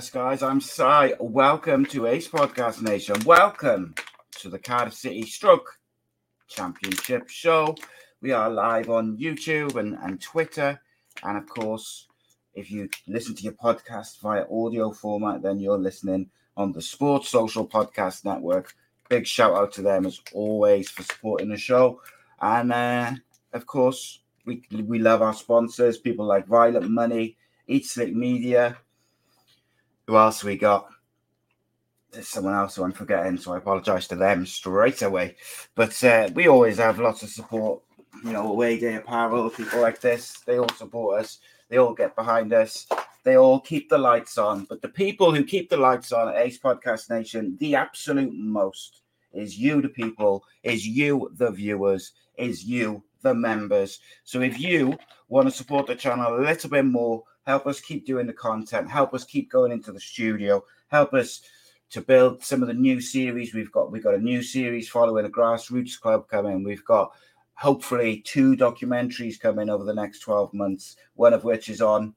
Yes, guys, I'm Si. Welcome to Ace Podcast Nation. Welcome to the Cardiff City Stroke Championship show. We are live on YouTube and, and Twitter. And of course, if you listen to your podcast via audio format, then you're listening on the Sports Social Podcast Network. Big shout out to them as always for supporting the show. And uh, of course, we, we love our sponsors, people like Violet Money, Eat Slick Media, who else we got? There's someone else who I'm forgetting, so I apologise to them straight away. But uh, we always have lots of support. You know, away day apparel, people like this, they all support us. They all get behind us. They all keep the lights on. But the people who keep the lights on at Ace Podcast Nation, the absolute most is you, the people, is you, the viewers, is you, the members. So if you want to support the channel a little bit more, help us keep doing the content, help us keep going into the studio, help us to build some of the new series we've got. We've got a new series following a grassroots club coming. We've got hopefully two documentaries coming over the next 12 months, one of which is on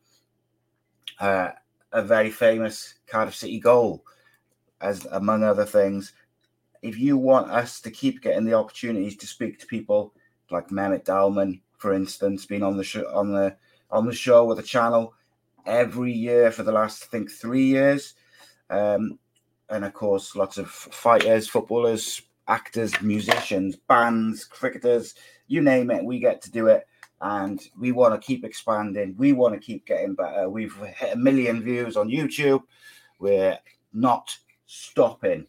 uh, a very famous Cardiff City goal, as among other things. If you want us to keep getting the opportunities to speak to people like Mehmet Dalman, for instance, being on the show on the on the show with the channel every year for the last, I think, three years. Um, and of course, lots of fighters, footballers, actors, musicians, bands, cricketers, you name it, we get to do it. And we want to keep expanding. We want to keep getting better. We've hit a million views on YouTube. We're not stopping.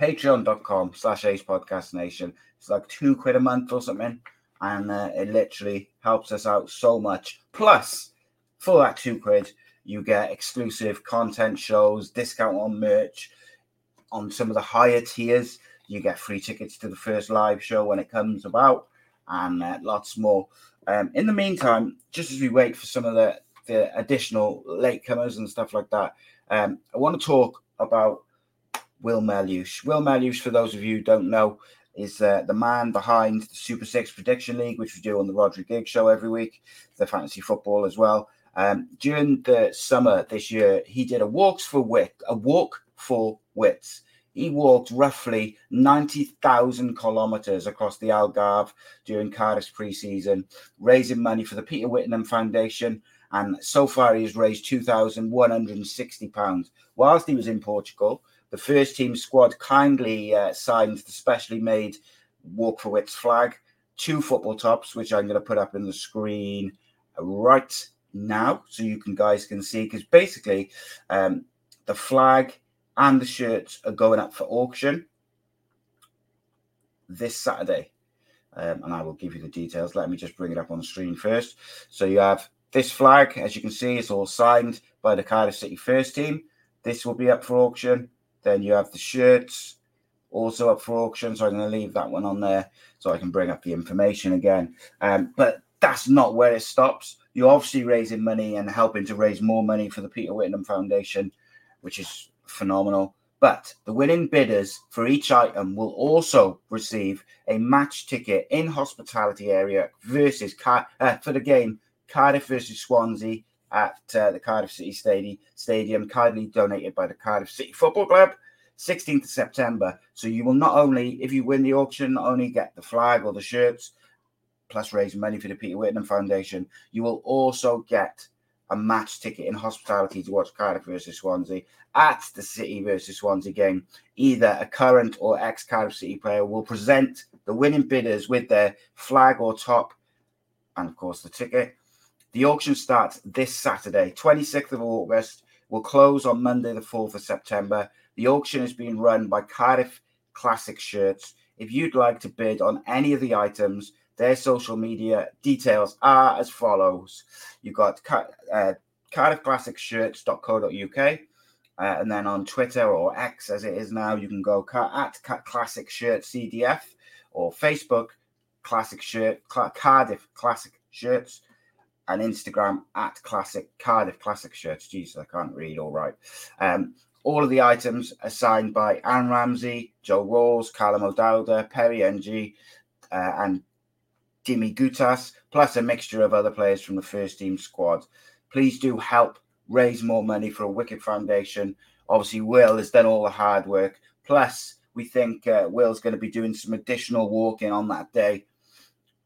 Patreon.com slash Ace Podcast Nation. It's like two quid a month or something and uh, it literally helps us out so much. Plus, for that two quid, you get exclusive content shows, discount on merch. On some of the higher tiers, you get free tickets to the first live show when it comes about, and uh, lots more. Um, in the meantime, just as we wait for some of the, the additional latecomers and stuff like that, um, I want to talk about Will Melush. Will Melush, for those of you who don't know, is uh, the man behind the Super Six Prediction League, which we do on the Rodri Gig Show every week, the fantasy football as well. Um, during the summer this year, he did a walks for wit, a walk for wits. He walked roughly 90,000 kilometers across the Algarve during Cardiff's preseason, raising money for the Peter Whittingham Foundation. And so far, he has raised £2,160. Whilst he was in Portugal, the first team squad kindly uh, signed the specially made Walk for Wits flag, two football tops, which I'm going to put up in the screen right now so you can guys can see because basically um, the flag and the shirts are going up for auction this Saturday. Um, and I will give you the details. Let me just bring it up on the screen first. So you have this flag, as you can see, it's all signed by the Cardiff City first team. This will be up for auction. Then you have the shirts also up for auction. So I'm going to leave that one on there so I can bring up the information again. Um, but that's not where it stops. You're obviously raising money and helping to raise more money for the Peter Whittingham Foundation, which is phenomenal. But the winning bidders for each item will also receive a match ticket in hospitality area versus uh, for the game Cardiff versus Swansea at uh, the Cardiff City Stadium, stadium, kindly donated by the Cardiff City Football Club. 16th of September. So you will not only, if you win the auction, not only get the flag or the shirts, plus raise money for the Peter Whittingham Foundation, you will also get a match ticket in hospitality to watch Cardiff versus Swansea at the City versus Swansea game. Either a current or ex Cardiff City player will present the winning bidders with their flag or top, and of course the ticket. The auction starts this Saturday, 26th of August, will close on Monday, the 4th of September. The auction is being run by Cardiff Classic Shirts. If you'd like to bid on any of the items, their social media details are as follows. You've got uh, cardiffclassicshirts.co.uk. Uh, and then on Twitter or X as it is now, you can go at Classic Shirt CDF or Facebook Classic Shirt Cardiff Classic Shirts and Instagram at Classic Cardiff Classic Shirts. Jesus, I can't read all right. Um, all of the items are signed by Aaron Ramsey, Joe Ralls, Callum O'Dowda, Perry Ng, uh, and Dimi Goutas, plus a mixture of other players from the first team squad. Please do help raise more money for a Wicked Foundation. Obviously, Will has done all the hard work. Plus, we think uh, Will's going to be doing some additional walking on that day,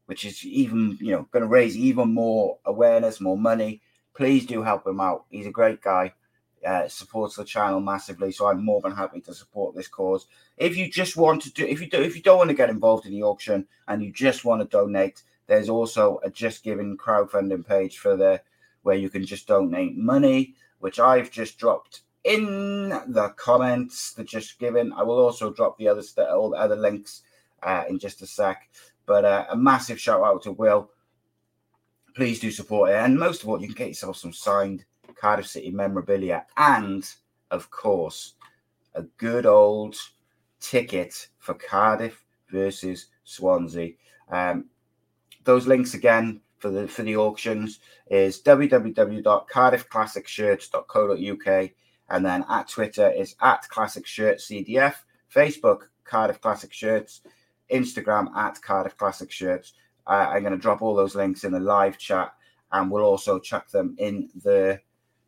which is even, you know, going to raise even more awareness, more money. Please do help him out. He's a great guy. Uh, supports the channel massively, so I'm more than happy to support this cause. If you just want to do, if you do, if you don't want to get involved in the auction and you just want to donate, there's also a Just Giving crowdfunding page for the where you can just donate money, which I've just dropped in the comments. The Just Giving. I will also drop the other st- all the other links uh, in just a sec. But uh, a massive shout out to Will. Please do support it, and most of all, you can get yourself some signed Cardiff City memorabilia, and of course, a good old ticket for Cardiff versus Swansea. Um, those links again for the for the auctions is www.cardiffclassicshirts.co.uk and then at Twitter is at Classic Shirt CDF, Facebook Cardiff Classic Shirts, Instagram at Cardiff Classic Shirts. Uh, I'm going to drop all those links in the live chat, and we'll also chuck them in the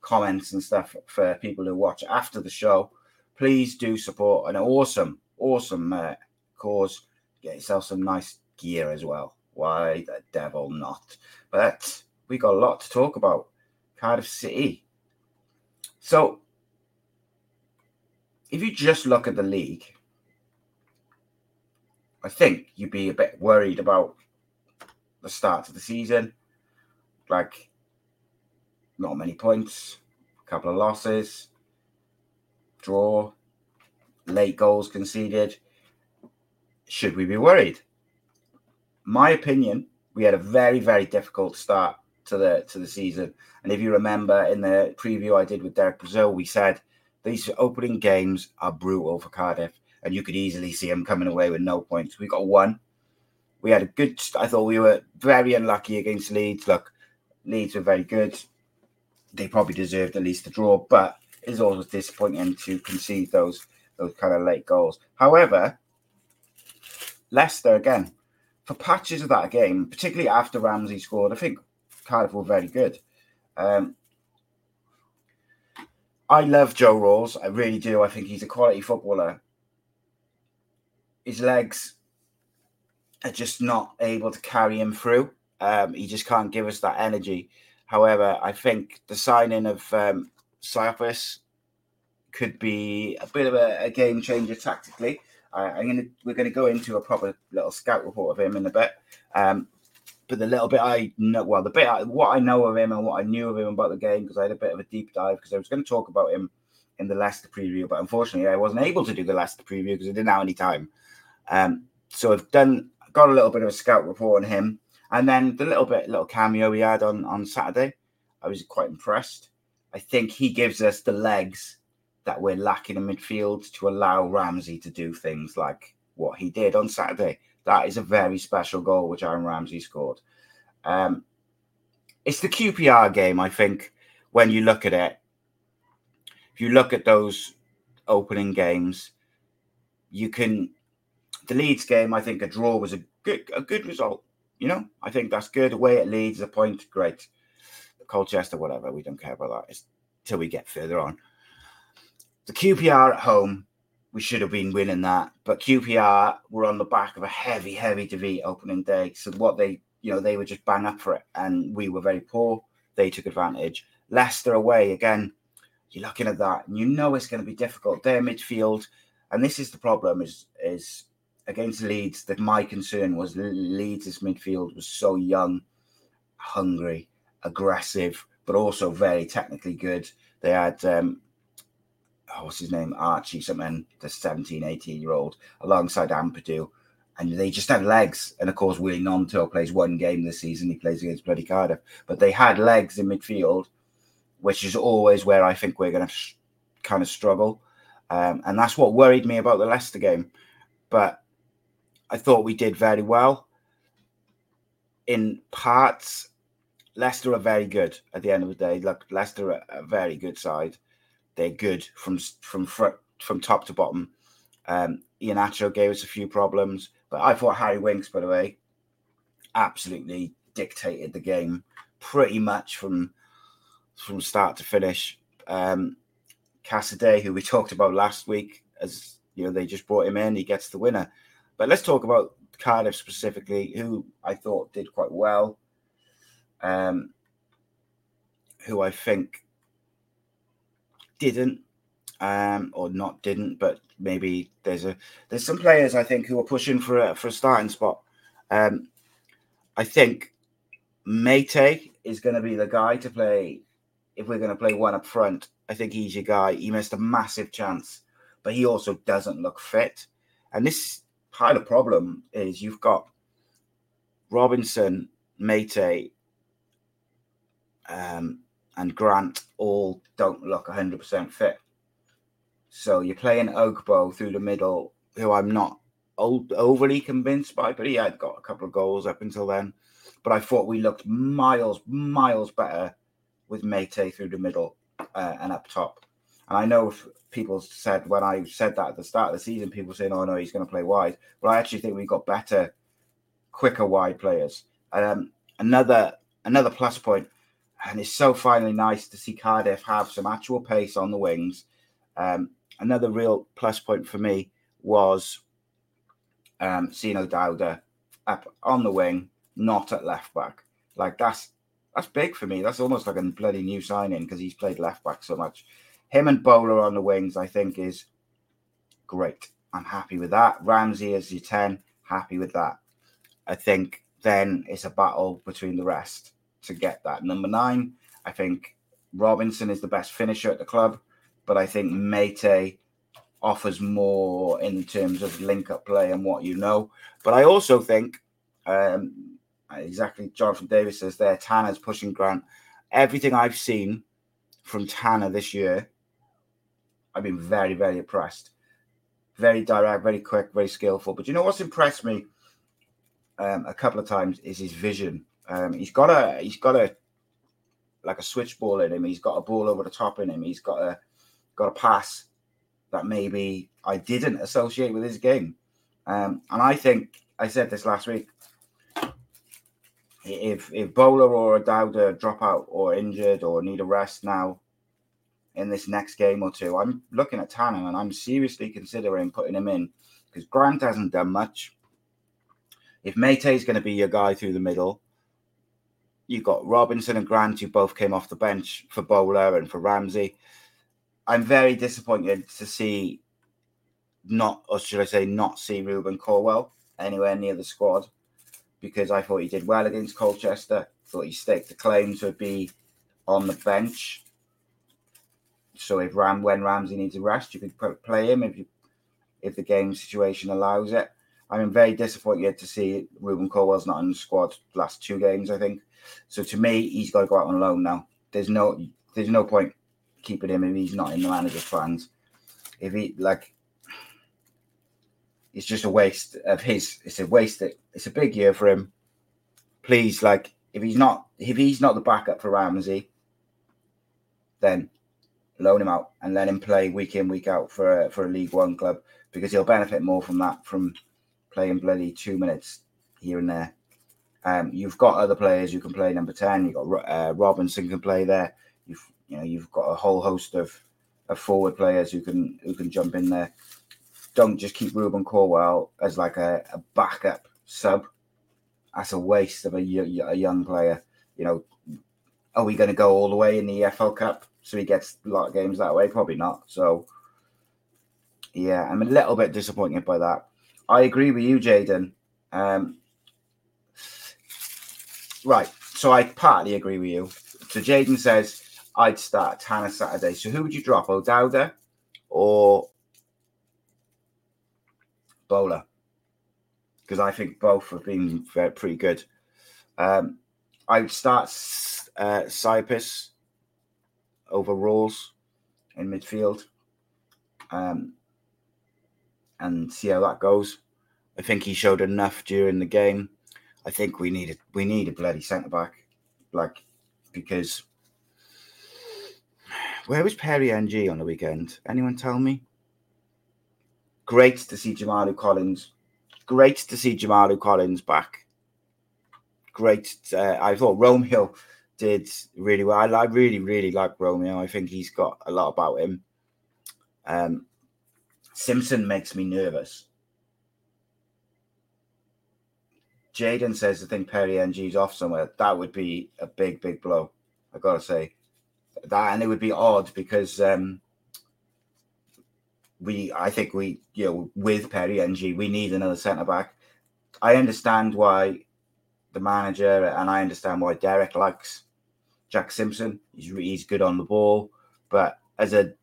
comments and stuff for people who watch after the show. Please do support an awesome, awesome uh, cause. Get yourself some nice gear as well. Why the devil not? But we got a lot to talk about. Cardiff City. So, if you just look at the league, I think you'd be a bit worried about the start of the season. Like, not many points, a couple of losses, draw, late goals conceded. Should we be worried? my opinion, we had a very, very difficult start to the to the season. And if you remember in the preview I did with Derek Brazil, we said these opening games are brutal for Cardiff, and you could easily see them coming away with no points. We got one. We had a good. I thought we were very unlucky against Leeds. Look, Leeds were very good. They probably deserved at least a draw, but it's always disappointing to concede those those kind of late goals. However, Leicester again for patches of that game, particularly after Ramsey scored, I think Cardiff were very good. Um, I love Joe Ralls. I really do. I think he's a quality footballer. His legs are just not able to carry him through. Um, he just can't give us that energy. However, I think the signing of um, Siopis could be a bit of a, a game changer tactically. I, am gonna we're gonna go into a proper little scout report of him in a bit. Um, but the little bit I know, well, the bit I, what I know of him and what I knew of him about the game, because I had a bit of a deep dive, because I was going to talk about him in the Leicester preview, but unfortunately I wasn't able to do the Leicester preview because I didn't have any time. Um, so I've done got a little bit of a scout report on him, and then the little bit little cameo he had on on Saturday, I was quite impressed. I think he gives us the legs that we're lacking in midfield to allow Ramsey to do things like what he did on Saturday. That is a very special goal which Aaron Ramsey scored. Um, it's the QPR game, I think, when you look at it. If you look at those opening games, you can. The Leeds game, I think a draw was a good a good result. You know, I think that's good. Away at Leeds, a point, great. Colchester, whatever, we don't care about that. It's till we get further on. The QPR at home, we should have been winning that, but QPR were on the back of a heavy, heavy defeat opening day. So what they, you know, they were just bang up for it, and we were very poor. They took advantage. Leicester away again. You're looking at that, and you know it's going to be difficult. Their midfield, and this is the problem: is is against Leeds. That my concern was Leeds' midfield was so young, hungry, aggressive, but also very technically good. They had um, oh, what's his name, Archie, something, the 17, 18 year old, alongside Ampadu. And they just had legs. And of course, Willie Gnonto plays one game this season. He plays against bloody Cardiff. But they had legs in midfield, which is always where I think we're going to sh- kind of struggle. Um, and that's what worried me about the Leicester game. But I thought we did very well. In parts, Leicester are very good at the end of the day. Look, Leicester are a very good side. They're good from from front, from top to bottom. Um, Iheanacho gave us a few problems, but I thought Harry Winks, by the way, absolutely dictated the game pretty much from from start to finish. Um, Casadei, who we talked about last week, as you know, they just brought him in, he gets the winner. But let's talk about Cardiff specifically, who I thought did quite well. Um, who I think didn't, um, or not didn't, but maybe there's a there's some players I think who are pushing for a for a starting spot. Um, I think Meite is going to be the guy to play if we're going to play one up front. I think he's your guy. He missed a massive chance, but he also doesn't look fit. And this part of the problem is you've got Robinson, Meite, um, and Grant all don't look 100% fit. So you're playing Ugbo through the middle, who I'm not old, overly convinced by, but he had got a couple of goals up until then. But I thought we looked miles, miles better with Meite through the middle uh, and up top. And I know people said when I said that at the start of the season, people saying, "Oh no, he's going to play wide." But I actually think we've got better, quicker wide players. Um, another another plus point, and it's so finally nice to see Cardiff have some actual pace on the wings. Um, another real plus point for me was um, Sino up on the wing, not at left back. Like that's that's big for me. That's almost like a bloody new signing because he's played left back so much. Him and Bowler on the wings, I think, is great. I'm happy with that. Ramsey as your 10, happy with that. I think then it's a battle between the rest to get that. Number nine, I think Robinson is the best finisher at the club, but I think Meite offers more in terms of link up play and what you know. But I also think um, exactly Jonathan Davis says there, Tanner's pushing Grant. Everything I've seen from Tanner this year, I've been very, very impressed. Very direct, very quick, very skillful. But you know what's impressed me um, a couple of times is his vision. Um, he's got a he's got a like a switch ball in him. He's got a ball over the top in him. He's got a got a pass that maybe I didn't associate with his game. Um, and I think I said this last week if if Bowler or Dowda drop out or injured or need a rest now in this next game or two, I'm looking at Tanner and I'm seriously considering putting him in because Grant hasn't done much. If Meite is going to be your guy through the middle, you've got Robinson and Grant, who both came off the bench for Bowler and for Ramsey. I'm very disappointed to see not, or should I say, not see Rubin Colwill anywhere near the squad because I thought he did well against Colchester. Thought he staked a claim to be on the bench. So if Ram when Ramsey needs a rest, you could play him if you if the game situation allows it. I'm very disappointed to see Rubin Colwill's not in the squad last two games, I think. So to me, he's got to go out on loan now. There's no there's no point keeping him if he's not in the manager's plans. If he like it's just a waste of his. It's a waste. It's a big year for him. Please, like, if he's not if he's not the backup for Ramsey, then loan him out and let him play week in week out for a, for a League One club because he'll benefit more from that from playing bloody two minutes here and there. Um, you've got other players who can play number ten. You've got uh, Robinson can play there. You've you know you've got a whole host of, of forward players who can who can jump in there don't just keep Rubin Colwill as like a, a backup sub. That's a waste of a, a young player. You know, are we going to go all the way in the EFL Cup so he gets a lot of games that way? Probably not. So, yeah, I'm a little bit disappointed by that. I agree with you, Jaden. Um, right, so I partly agree with you. So Jaden says I'd start Tanner Saturday. So who would you drop? O'Dowda or Bowler because I think both have been very, pretty good. Um, I would start uh, Siopis over Ralls in midfield um, and see how that goes. I think he showed enough during the game. I think we need a, we need a bloody centre back, like because where was Perry Ng on the weekend? Anyone tell me? Great to see Jamilu Collins. Great to see Jamilu Collins back. Great. Uh, I thought Romeo did really well. I, I really, really like Romeo. I think he's got a lot about him. Um, Simpson makes me nervous. Jaden says, I think Perry NG's off somewhere. That would be a big, big blow. I gotta say that, and it would be odd because um, we, I think we, you know, with Perry NG, we need another centre back. I understand why the manager, and I understand why Derek likes Jack Simpson. He's he's good on the ball, but as a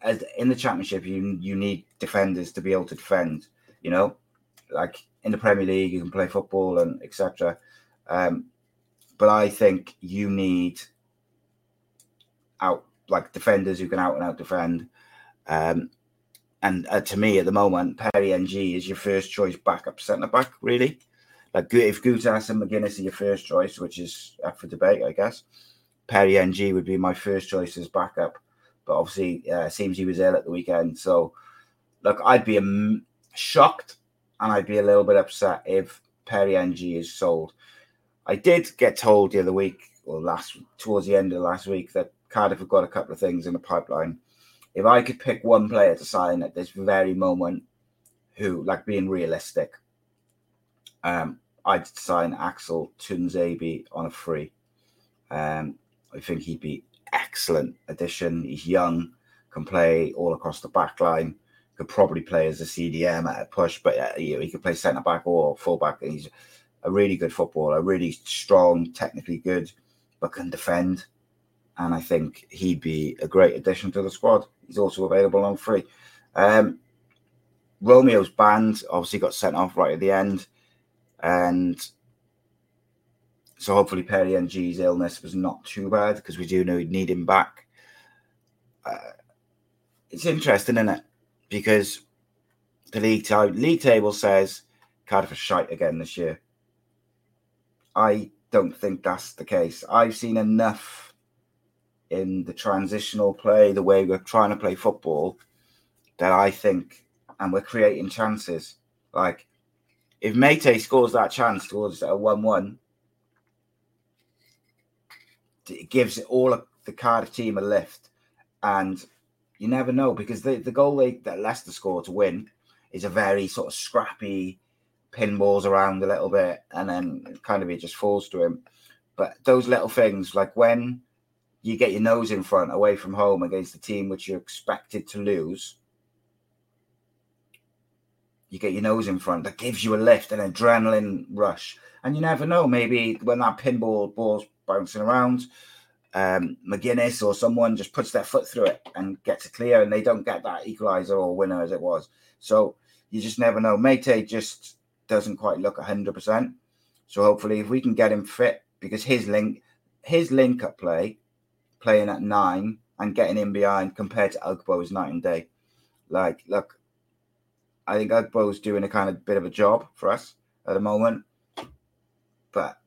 as in the championship, you you need defenders to be able to defend. You know, like in the Premier League, you can play football and etc. Um, but I think you need out like defenders who can out and out defend. Um, and uh, to me, at the moment, Perry Ng is your first choice backup centre back. Really, like if Goutas and McGuinness are your first choice, which is up for debate, I guess. Perry Ng would be my first choice as backup, but obviously, uh, seems he was ill at the weekend. So, look, I'd be um, shocked and I'd be a little bit upset if Perry Ng is sold. I did get told the other week or last towards the end of last week that Cardiff have got a couple of things in the pipeline. If I could pick one player to sign at this very moment, who like being realistic, um, I'd sign Axel Tuanzebe on a free. Um, I think he'd be excellent addition. He's young, can play all across the back line could probably play as a CDM at a push, but uh, you know, he could play centre back or full back. He's a really good footballer, a really strong, technically good, but can defend. And I think he'd be a great addition to the squad. He's also available on free. Um, Romeo's banned, obviously got sent off right at the end. And so hopefully Perry Ng's illness was not too bad because we do know we need him back. Uh, it's interesting, isn't it? because the league, league table says Cardiff are shite again this year. I don't think that's the case. I've seen enough in the transitional play, the way we're trying to play football, that I think, and we're creating chances. Like, if Meite scores that chance towards a 1 1, it gives all the Cardiff team a lift. And you never know because the, the goal they, that Leicester score to win is a very sort of scrappy pinballs around a little bit and then kind of it just falls to him. But those little things, like when you get your nose in front away from home against the team which you're expected to lose, you get your nose in front. That gives you a lift, an adrenaline rush. And you never know, maybe when that pinball ball's bouncing around, um, McGuinness or someone just puts their foot through it and gets a clear, and they don't get that equalizer or winner as it was. So you just never know. Meite just doesn't quite look hundred percent. So hopefully, if we can get him fit, because his link, his link up play, playing at nine and getting in behind compared to Ugbo is night and day. Like, look, I think Ugbo's doing a kind of bit of a job for us at the moment, but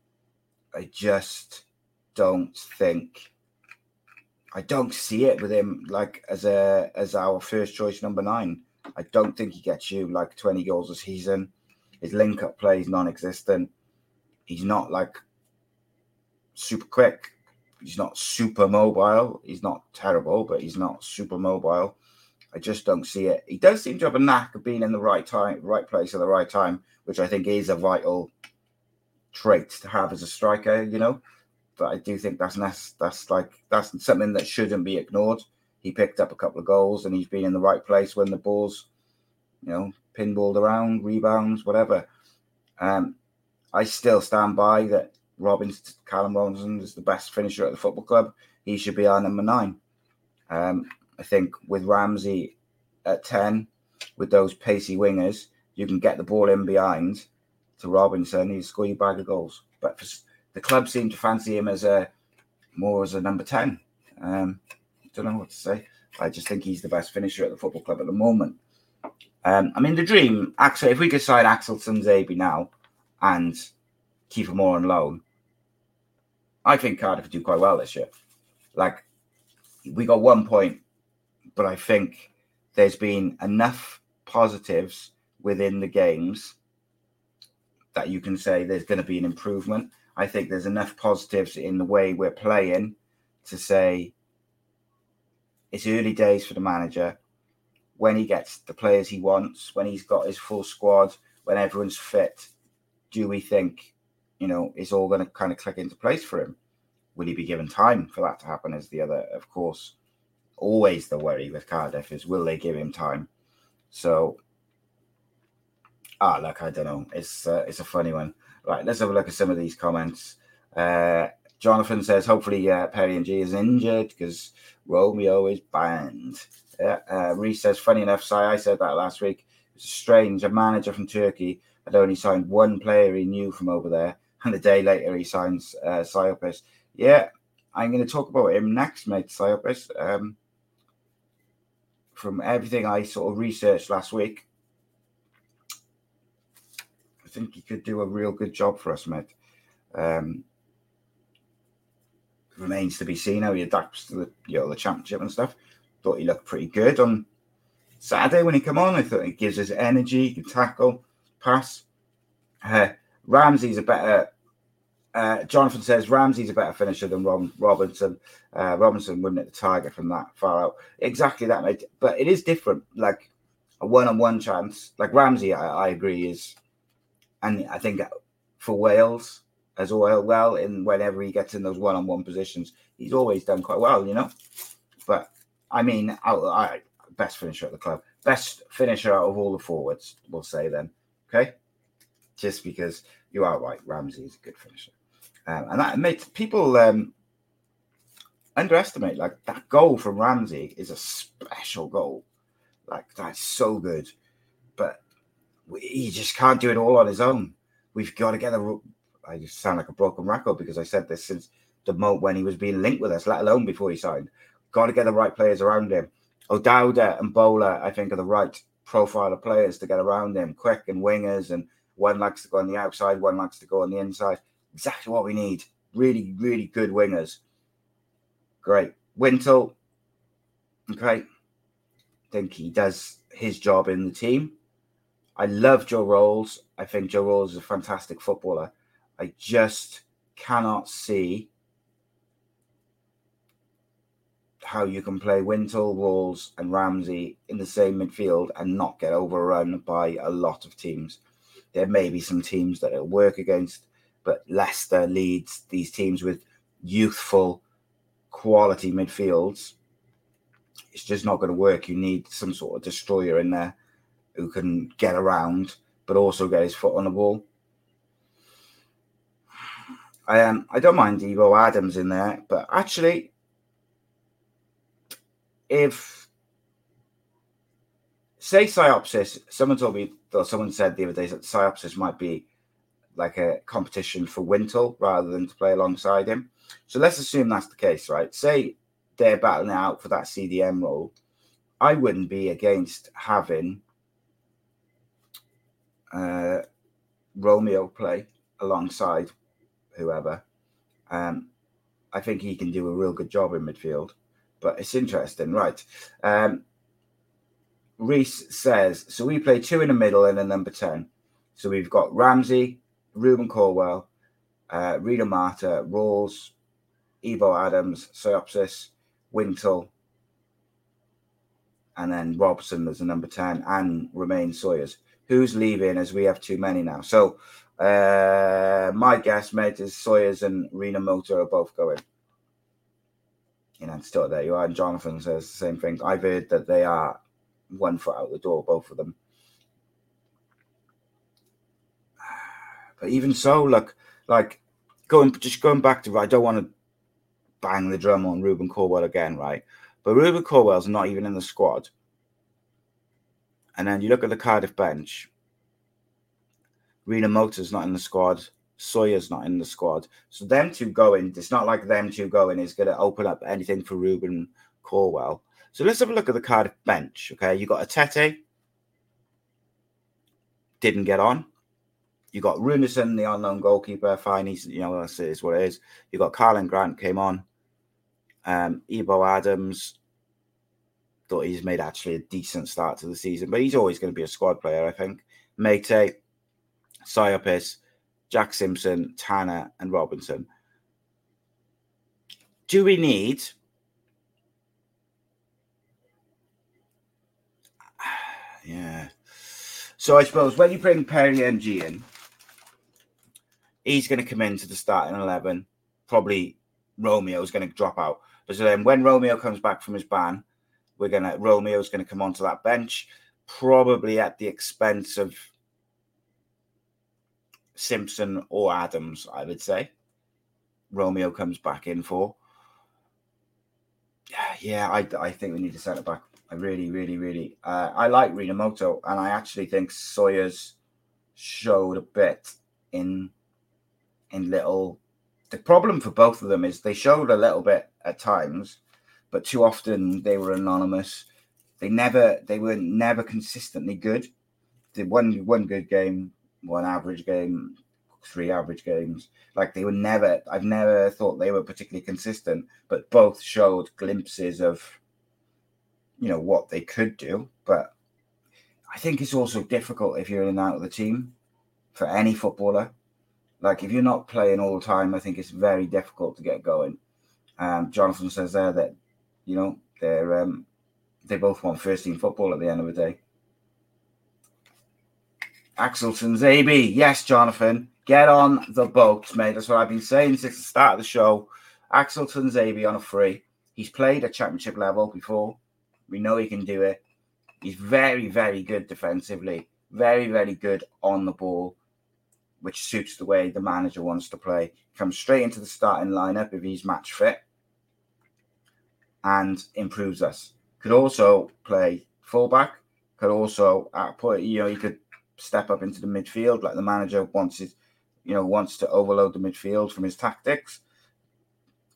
I just don't think I don't see it with him like as a as our first choice number nine. I don't think he gets you like 20 goals a season. His link up play is non-existent. He's not like super quick. He's not super mobile. He's not terrible, but he's not super mobile. I just don't see it. He does seem to have a knack of being in the right time, right place at the right time, which I think is a vital trait to have as a striker. You know, but I do think that's that's, that's like that's something that shouldn't be ignored. He picked up a couple of goals and he's been in the right place when the balls, you know, pinballed around, rebounds, whatever. Um, I still stand by that Robbins, Callum Robinson is the best finisher at the football club. He should be our number nine. Um, I think with Ramsey at 10, with those pacey wingers, you can get the ball in behind to Robinson. He'll score you bag of goals. But for, the club seem to fancy him as a more as a number 10. Um, don't know what to say. I just think he's the best finisher at the football club at the moment. Um, I mean, the dream, actually, if we could sign Axel Tuanzebe now and keep him more on loan, I think Cardiff would do quite well this year. Like, we got one point, but I think there's been enough positives within the games that you can say there's going to be an improvement. I think there's enough positives in the way we're playing to say it's early days for the manager. When he gets the players he wants, when he's got his full squad, when everyone's fit, do we think, you know, it's all going to kind of click into place for him? Will he be given time for that to happen? Is the other, of course, always the worry with Cardiff is will they give him time? So, ah, look, I don't know. It's uh, it's a funny one. Right, let's have a look at some of these comments. Uh, Jonathan says, hopefully uh, Perry Ng is injured because Romeo is banned. Yeah, uh, Reese says, funny enough, Si, I said that last week. It's strange. A manager from Turkey had only signed one player he knew from over there, and a day later he signs uh. Yeah, I'm going to talk about him next, mate, Siopis. Um, from everything I sort of researched last week, I think he could do a real good job for us, mate. Um, remains to be seen how he adapts to the you know the championship and stuff. Thought he looked pretty good on Saturday when he came on. I thought he gives us energy, he can tackle, pass. Uh, Ramsey's a better. Uh, Jonathan says Ramsey's a better finisher than Rob, Robinson. Uh, Robinson wouldn't hit the target from that far out. Exactly that, mate. But it is different. Like a one-on-one chance. Like Ramsey, I, I agree is, and I think for Wales, as well, well in whenever he gets in those one-on-one positions. He's always done quite well, you know. But I mean, I, I best finisher at the club, best finisher out of all the forwards, we'll say then. Okay, just because you are right, Ramsey is a good finisher, um, and that makes people um, underestimate like that goal from Ramsey is a special goal. Like that's so good, but he just can't do it all on his own. We've got to get a I just sound like a broken record because I said this since the moment when he was being linked with us, let alone before he signed. Got to get the right players around him. O'Dowda and Bowler, I think, are the right profile of players to get around him, quick and wingers, and one likes to go on the outside, one likes to go on the inside. Exactly what we need. Really, really good wingers. Great. Wintle, okay. think he does his job in the team. I love Joe Ralls. I think Joe Ralls is a fantastic footballer. I just cannot see how you can play Wintle, Ralls, and Ramsey in the same midfield and not get overrun by a lot of teams. There may be some teams that it'll work against, but Leicester Leeds these teams with youthful, quality midfields. It's just not going to work. You need some sort of destroyer in there who can get around, but also get his foot on the ball. I um I don't mind Ebou Adams in there, but actually, if say Siopis, someone told me or someone said the other day that Siopis might be like a competition for Wintle rather than to play alongside him. So let's assume that's the case, right? Say they're battling out for that CDM role. I wouldn't be against having uh, Romeo play alongside whoever. Um, I think he can do a real good job in midfield. But it's interesting, right? Um, Reese says so. We play two in the middle and a number ten. So we've got Ramsey, Rubin Colwill, uh, Rinomhota, Ralls, Ebou Adams, Siopis, Wintle, and then Robson as the number 10, and Romaine Sawyers. Who's leaving as we have too many now? So uh, my guess, mate, is Sawyers and Rinomhota are both going. You know, still there you are. And Jonathan says the same thing. I've heard that they are one foot out the door, both of them. But even so, look, like going just going back to I don't want to bang the drum on Rubin Colwill again, right? But Rubin Colwill's not even in the squad. And then you look at the Cardiff bench. Rinomhota's not in the squad. Sawyer's not in the squad. So them two going, it's not like them two going is going to open up anything for Reuben Corwell. So let's have a look at the Cardiff bench. Okay, you got Etete, didn't get on. You got Runarsson, the unknown goalkeeper. Fine, he's you know that's is what it is. You got Karlan Grant came on. Um, Ebou Adams thought he's made actually a decent start to the season, but he's always going to be a squad player, I think. Meite, Siopis, Jack Simpson, Tanner, and Robinson. Do we need yeah. So I suppose when you bring Perry and G in, he's going to come into the starting 11. Probably Romeo is going to drop out. So then when Romeo comes back from his ban, we're going to, Romeo's going to come onto that bench, probably at the expense of Simpson or Adams, I would say. Romeo comes back in for. Yeah, I, I think we need to set it back. I really, really, really. Uh, I like Rinomhota, and I actually think Sawyer's showed a bit in in little. The problem for both of them is they showed a little bit at times, but too often they were anonymous. They never, they were never consistently good. They one one good game, one average game, three average games. Like they were never. I've never thought they were particularly consistent, but both showed glimpses of, you know, what they could do. But I think it's also difficult if you're in and out of the team for any footballer. Like if you're not playing all the time, I think it's very difficult to get going. Um, Jonathan says there that you know they're um, they both want first team football at the end of the day. Axel Tuanzebe, yes, Jonathan, get on the boat, mate. That's what I've been saying since the start of the show. Axel Tuanzebe on a free. He's played at championship level before. We know he can do it. He's very, very good defensively. Very, very good on the ball, which suits the way the manager wants to play. Comes straight into the starting lineup if he's match fit and improves us. Could also play fullback. Could also at point, you know, he could step up into the midfield like the manager wants it, you know, wants to overload the midfield from his tactics.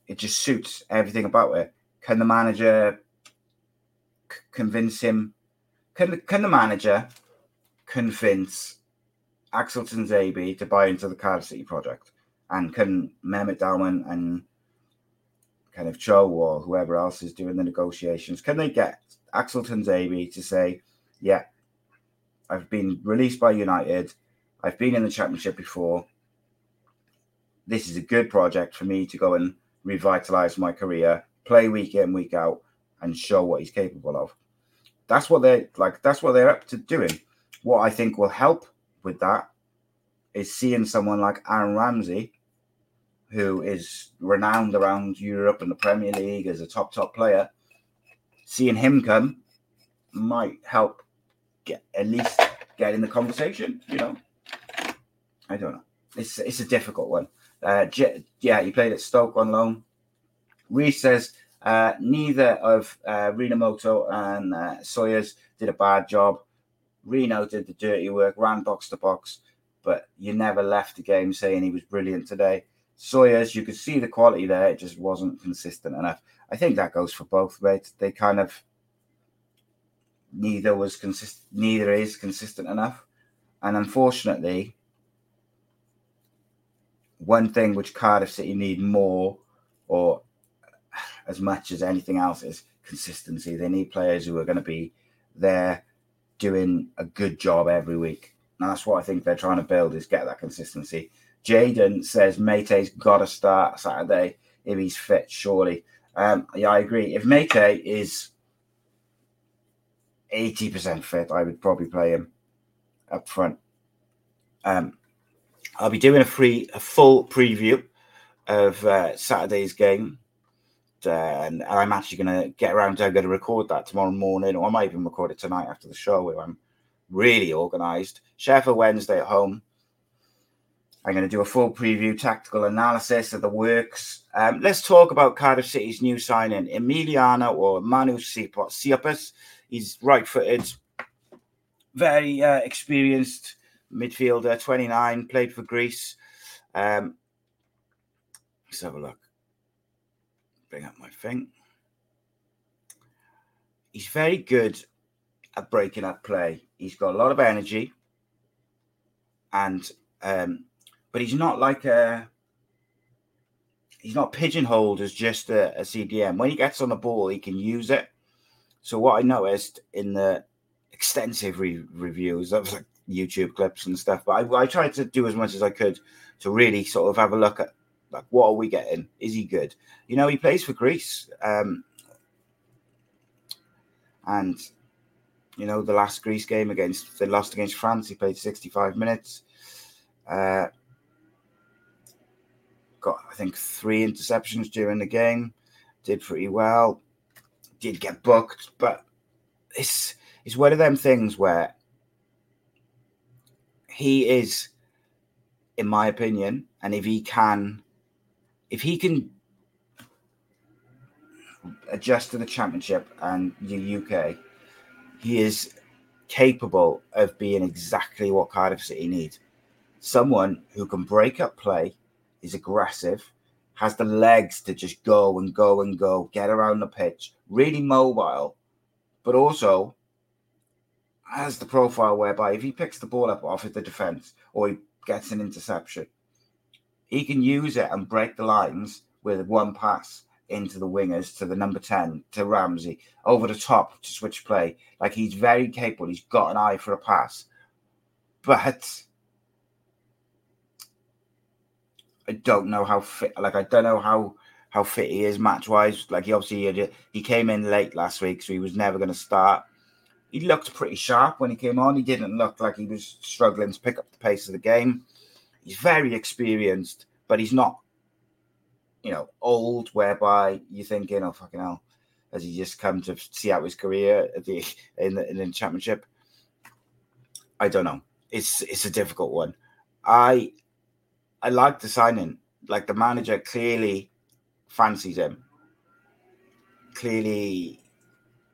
It just suits everything about it. Can the manager c- convince him? Can the, can the manager convince Axel Tuanzebe to buy into the Cardiff City project? And can Mehmet Dalman and kind of Joe or whoever else is doing the negotiations, can they get Axel Tuanzebe to say, yeah, I've been released by United. I've been in the championship before. This is a good project for me to go and revitalize my career, play week in, week out, and show what he's capable of. That's what they're like, that's what they're up to doing. What I think will help with that is seeing someone like Aaron Ramsey, who is renowned around Europe and the Premier League as a top, top player. Seeing him come might help get at least get in the conversation. You know, I don't know. It's it's a difficult one. Uh, yeah, he played at Stoke on loan. Reese says uh, neither of uh, Rinomhota and uh, Sawyer's did a bad job. Reno did the dirty work, ran box to box, but you never left the game saying he was brilliant today. Sawyer's, you could see the quality there; it just wasn't consistent enough. I think that goes for both, right? They kind of neither was consistent neither is consistent enough and unfortunately one thing which cardiff city need more or as much as anything else is consistency they need players who are going to be there doing a good job every week and that's what i think they're trying to build is get that consistency jaden says Meite's got to start saturday if he's fit surely um, yeah i agree if Meite is 80% fit, I would probably play him up front. Um, I'll be doing a free, a full preview of uh, Saturday's game. Uh, and I'm actually going to get around to, I'm going to record that tomorrow morning, or I might even record it tonight after the show, where I'm really organised. Sheffield Wednesday at home. I'm going to do a full preview, tactical analysis of the works. Um, let's talk about Cardiff City's new signing, Emiliano or Manu Siopis. He's right-footed, very uh, experienced midfielder, 29, played for Greece. Um, let's have a look. Bring up my thing. He's very good at breaking up play. He's got a lot of energy, and um, but he's not like a he's not pigeonholed as just a, a, CDM. When he gets on the ball, he can use it. So what I noticed in the extensive re- reviews of like YouTube clips and stuff, but I, I, tried to do as much as I could to really sort of have a look at like what are we getting? Is he good? You know, he plays for Greece, um, and you know the last Greece game against they lost against France. He played sixty five minutes. Uh, got I think three interceptions during the game. Did pretty well. Did get booked, but it's it's one of them things where he is, in my opinion, and if he can, if he can adjust to the championship and the UK, he is capable of being exactly what Cardiff City need. Someone who can break up play, is aggressive, has the legs to just go and go and go, get around the pitch, really mobile, but also has the profile whereby if he picks the ball up off of the defense or he gets an interception, he can use it and break the lines with one pass into the wingers to the number 10 to Ramsey over the top to switch play. Like he's very capable. He's got an eye for a pass. But I don't know how fit. Like I don't know how how fit he is match wise. Like he obviously he, he came in late last week, so he was never going to start. He looked pretty sharp when he came on. He didn't look like he was struggling to pick up the pace of the game. He's very experienced, but he's not, you know, old. Whereby you're thinking, "Oh fucking hell," has he just come to see out his career at the in the, in the championship? I don't know. It's it's a difficult one. I I like the signing. Like the manager clearly fancies him. Clearly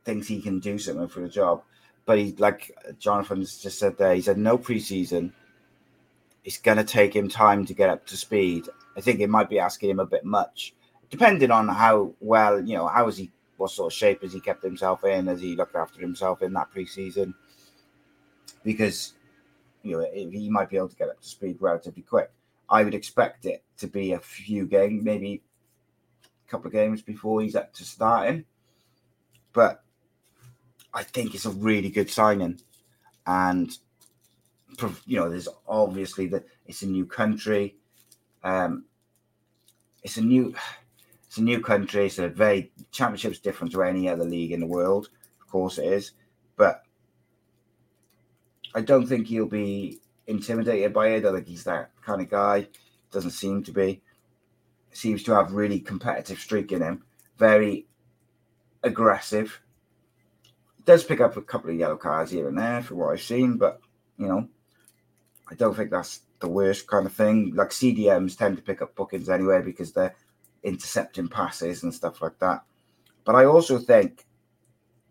thinks he can do something for the job. But he, like Jonathan's just said there, he's had no preseason. It's going to take him time to get up to speed. I think it might be asking him a bit much, depending on how well, you know, how is he, what sort of shape has he kept himself in, has he looked after himself in that preseason? Because, you know, he might be able to get up to speed relatively quick. I would expect it to be a few games, maybe a couple of games before he's up to starting. But I think it's a really good signing, and you know, there's obviously that it's a new country. Um, it's a new, it's a new country. It's a very championship's different to any other league in the world. Of course, it is, but I don't think he'll be intimidated by it. I think he's that kind of guy. Doesn't seem to be. Seems to have really competitive streak in him. Very aggressive. Does pick up a couple of yellow cards here and there for what I've seen, but you know, I don't think that's the worst kind of thing. Like CDMs tend to pick up bookings anyway because they're intercepting passes and stuff like that. But I also think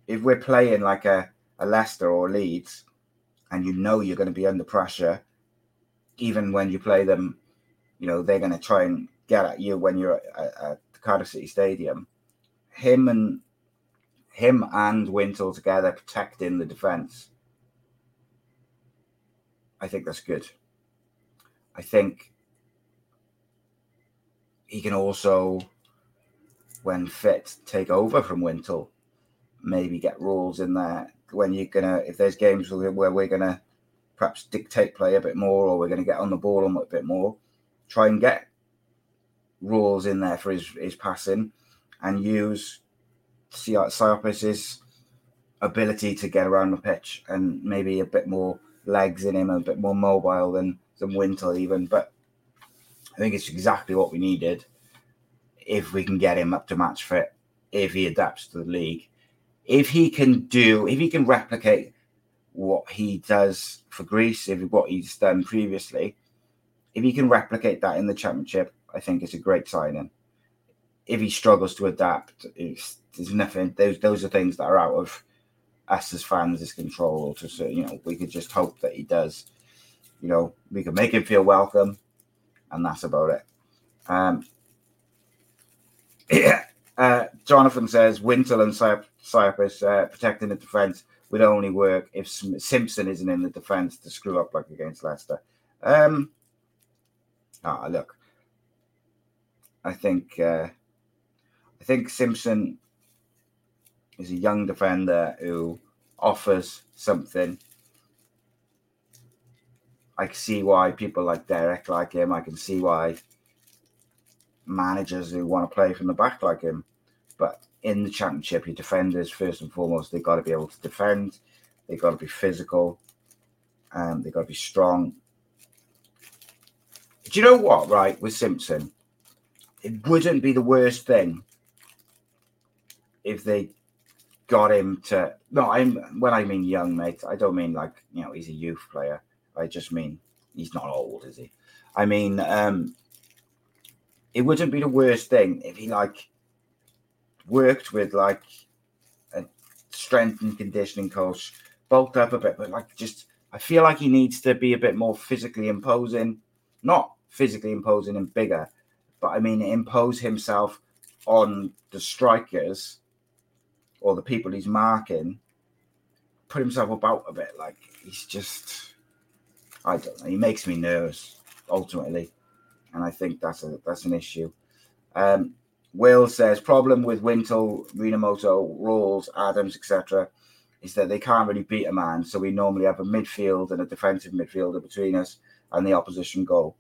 if we're playing like a, a Leicester or Leeds, and you know you're going to be under pressure, even when you play them, you know, they're going to try and get at you when you're at, the Cardiff City Stadium. Him and him and Wintle together protecting the defense. I think that's good. I think he can also, when fit, take over from Wintle. Maybe get Ralls in there when you're gonna if there's games where we're gonna perhaps dictate play a bit more or we're gonna get on the ball a bit more, try and get Ralls in there for his his passing and use Siopis's ability to get around the pitch and maybe a bit more legs in him, a bit more mobile than than Wintle even. But I think it's exactly what we needed if we can get him up to match fit, if he adapts to the league if he can do, if he can replicate what he does for Greece, if what he's done previously, if he can replicate that in the championship, I think it's a great signing. If he struggles to adapt, there's nothing. Those those are things that are out of us as fans' is control. To say, you know, we could just hope that he does. You know, we can make him feel welcome, and that's about it. Um, yeah. Uh, Jonathan says Wintle and Siopis uh, protecting the defence would only work if Simpson isn't in the defence to screw up like against Leicester. Um, ah, look, I think uh, I think Simpson is a young defender who offers something. I can see why people like Derek like him. I can see why managers who want to play from the back like him. But in the championship, your defenders, first and foremost, they've got to be able to defend. They've got to be physical. Um, they've got to be strong. Do you know what, right, with Simpson? It wouldn't be the worst thing if they got him to no i'm when i mean young mate i don't mean like you know he's a youth player. I just mean he's not old is he? I mean um it wouldn't be the worst thing if he like worked with like a strength and conditioning coach, bulked up a bit, but like just I feel like he needs to be a bit more physically imposing, not physically imposing and bigger, but I mean impose himself on the strikers or the people he's marking, put himself about a bit. Like he's just I don't know, he makes me nervous ultimately. And I think that's a that's an issue. Um, Will says problem with Wintle, Rinomhota, Ralls, Adams, etc., is that they can't really beat a man. So we normally have a midfield and a defensive midfielder between us and the opposition goal.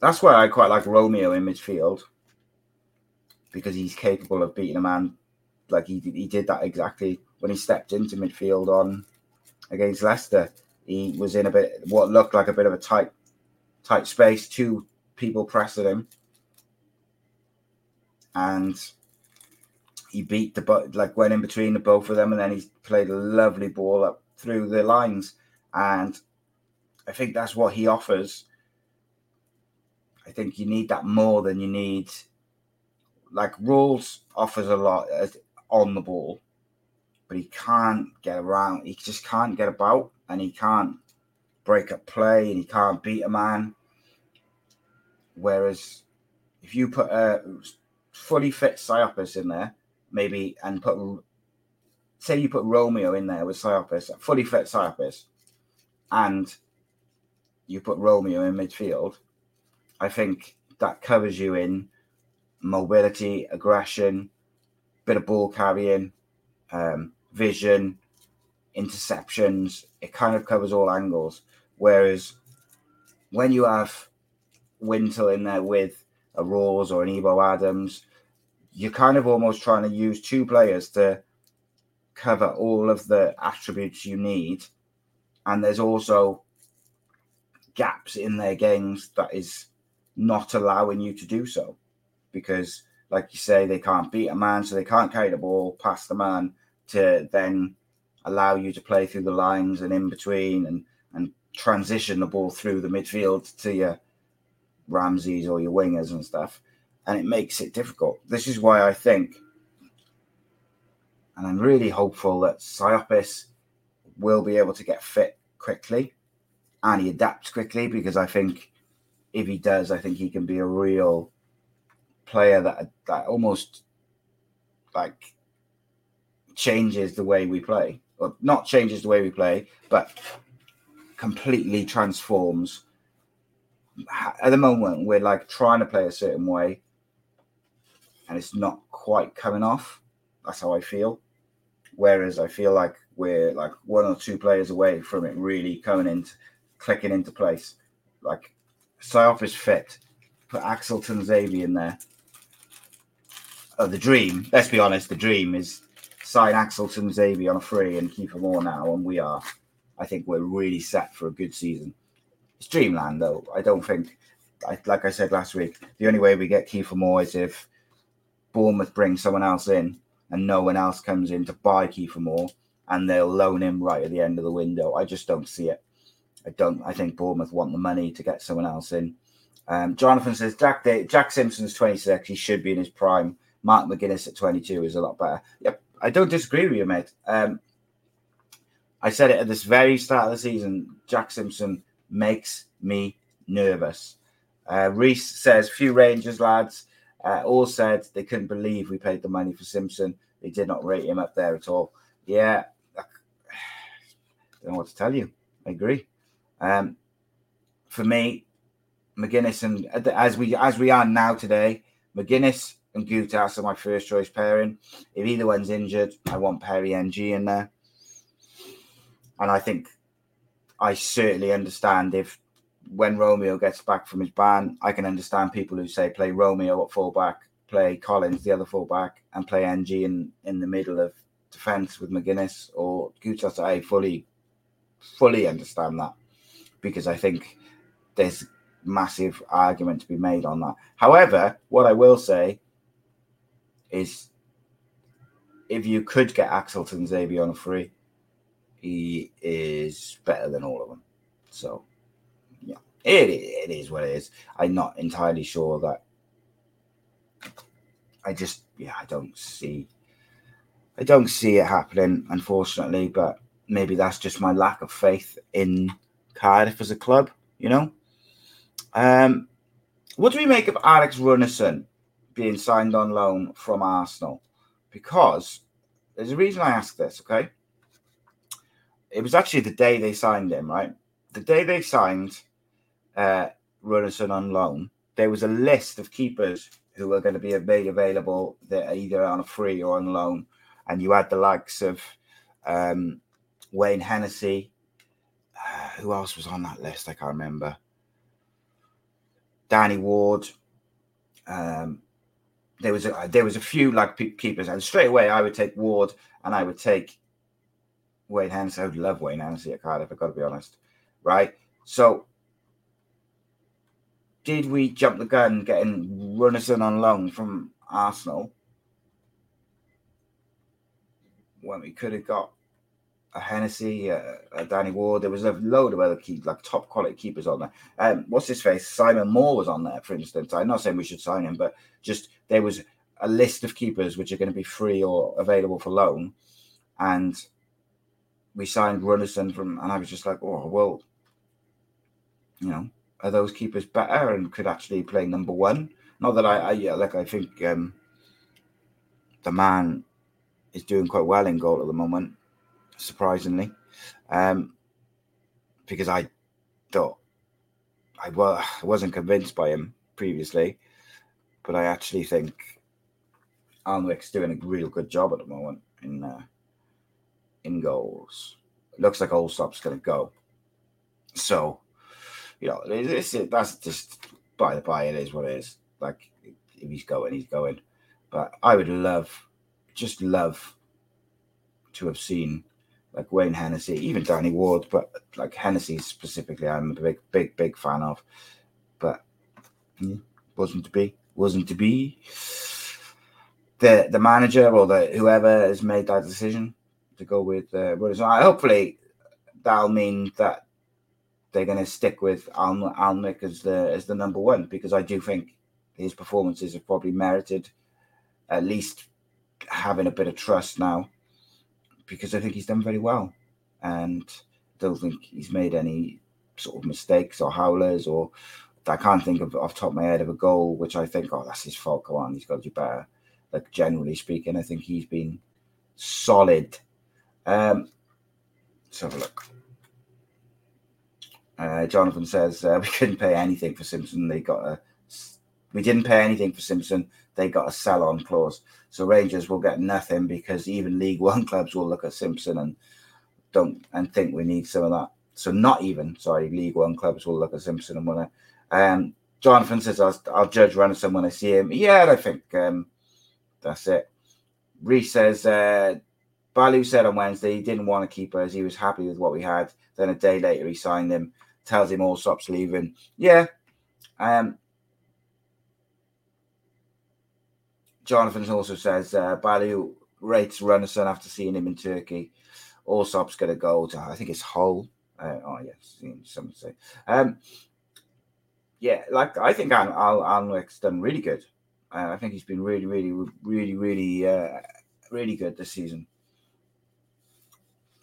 That's why I quite like Romeo in midfield because he's capable of beating a man. Like he he did that exactly when he stepped into midfield on against Leicester. He was in a bit what looked like a bit of a tight tight space, two people pressing him and he beat the but like went in between the both of them, and then he played a lovely ball up through the lines, and I think that's what he offers. I think you need that more than you need. Like Ralls offers a lot on the ball, but he can't get around. He just can't get about, and he can't break a play, and he can't beat a man. Whereas if you put a fully fit Siopis in there, maybe, and put say you put Romeo in there with Siopis, a fully fit Siopis, and you put Romeo in midfield, I think that covers you in mobility, aggression, bit of ball carrying, um, vision, interceptions. It kind of covers all angles. Whereas when you have Wintle in there with a Ralls or an Ebou Adams, you're kind of almost trying to use two players to cover all of the attributes you need. And there's also gaps in their games that is not allowing you to do so. Because, like you say, they can't beat a man, so they can't carry the ball past the man to then allow you to play through the lines and in between and, and transition the ball through the midfield to your Ramseys or your wingers and stuff and it makes it difficult. This is why I think, and I'm really hopeful that Siopis will be able to get fit quickly and he adapts quickly because I think if he does, I think he can be a real player that that almost like changes the way we play, or not changes the way we play, but completely transforms. At the moment, we're like trying to play a certain way, and it's not quite coming off. That's how I feel. Whereas I feel like we're like one or two players away from it really coming into clicking into place. Like Siopis fit. Put Axel Tuanzebe in there. Oh, the dream. Let's be honest. The dream is sign Axel Tuanzebe on a free and keep Kiefer Moore now, and we are. I think we're really set for a good season. It's dreamland, though. I don't think. I, like I said last week, the only way we get Kiefer Moore is if Bournemouth bring someone else in and no one else comes in to buy Kiefer Moore and they'll loan him right at the end of the window. I just don't see it. I don't. I think Bournemouth want the money to get someone else in. Um, Jonathan says Jack Jack Simpson's 26. He should be in his prime. Mark McGuinness at 22 is a lot better. Yep, I don't disagree with you, mate. Um, I said it at this very start of the season. Jack Simpson makes me nervous. Uh, Reese says, few Rangers lads uh, all said they couldn't believe we paid the money for Simpson. They did not rate him up there at all. Yeah, I don't know what to tell you. I agree. Um, for me, McGuinness and as we as we are now today, McGuinness and Goutas are my first choice pairing. If either one's injured, I want Perry Ng in there. And I think I certainly understand if when Romeo gets back from his ban, I can understand people who say play Romeo at fullback, play Collins the other fullback, and play Ng in in the middle of defence with McGuinness or Goutas. I fully fully understand that because I think there's massive argument to be made on that. However, what I will say is if you could get Axel Tuanzebe on a free, he is better than all of them. So, yeah, it, it is what it is. I'm not entirely sure that. I just, yeah, I don't see. I don't see it happening, unfortunately, but maybe that's just my lack of faith in Cardiff as a club, you know? Um, what do we make of Alex Runarsson being signed on loan from Arsenal? Because there's a reason I ask this, okay? It was actually the day they signed him, right? The day they signed uh, Runarsson on loan, there was a list of keepers who were going to be made available that either on a free or on loan. And you had the likes of um, Wayne Hennessy. Uh, who else was on that list? I can't remember. Danny Ward. Um, there was a there was a few like keepers, and straight away I would take Ward and I would take Wayne Hennessy. I would love Wayne Hennessy at Cardiff. I've got to be honest, right? So, did we jump the gun getting Runarsson on loan from Arsenal when we could have got a Hennessy, a, a, Danny Ward. There was a load of other key, like top quality keepers on there. Um, what's his face? Simon Moore was on there, for instance. I'm not saying we should sign him, but just there was a list of keepers which are going to be free or available for loan, and we signed Runarsson from, and I was just like, oh well, you know, are those keepers better and could actually play number one? Not that I, I yeah, like I think um, the man is doing quite well in goal at the moment surprisingly, um, because I thought I, well, I wasn't convinced by him previously, but I actually think Alnwick's doing a real good job at the moment in uh, in goals. It looks like Allsop's going to go, so you know it's, it's, that's just by the by. It is what it is. Like if he's going, he's going. But I would love, just love, to have seen like Wayne Hennessy, even Danny Ward, but like Hennessy specifically, I'm a big, big, big fan of. But yeah, wasn't to be, wasn't to be. The the manager or the whoever has made that decision to go with uh. Hopefully, that'll mean that they're going to stick with Al- Alnwick as the as the number one because I do think his performances have probably merited at least having a bit of trust now because I think he's done very well, and don't think he's made any sort of mistakes or howlers or I can't think of off top of my head of a goal which I think oh that's his fault. Come on, he's got to do better. Like generally speaking, I think he's been solid. Um, let's have a look. Uh, Jonathan says uh, we couldn't pay anything for Simpson. They got a. We didn't pay anything for Simpson. They got a sell-on clause. So Rangers will get nothing because even League One clubs will look at Simpson and don't and think we need some of that. So not even sorry, League One clubs will look at Simpson and want to. Um, Jonathan says I'll, I'll judge Runarsson when I see him. Yeah, I think um, that's it. Reese says uh, Bulut said on Wednesday he didn't want to keep us. He was happy with what we had. Then a day later he signed him. Tells him Allsop's leaving. Yeah. Um, Jonathan also says uh, Bulut rates Runarsson after seeing him in Turkey. Allsop's going to go to, I think it's Hull. Uh, oh yes, some say. Um, yeah, like I think Al Al Alnwick's done really good. Uh, I think he's been really, really, really, really, uh, really good this season.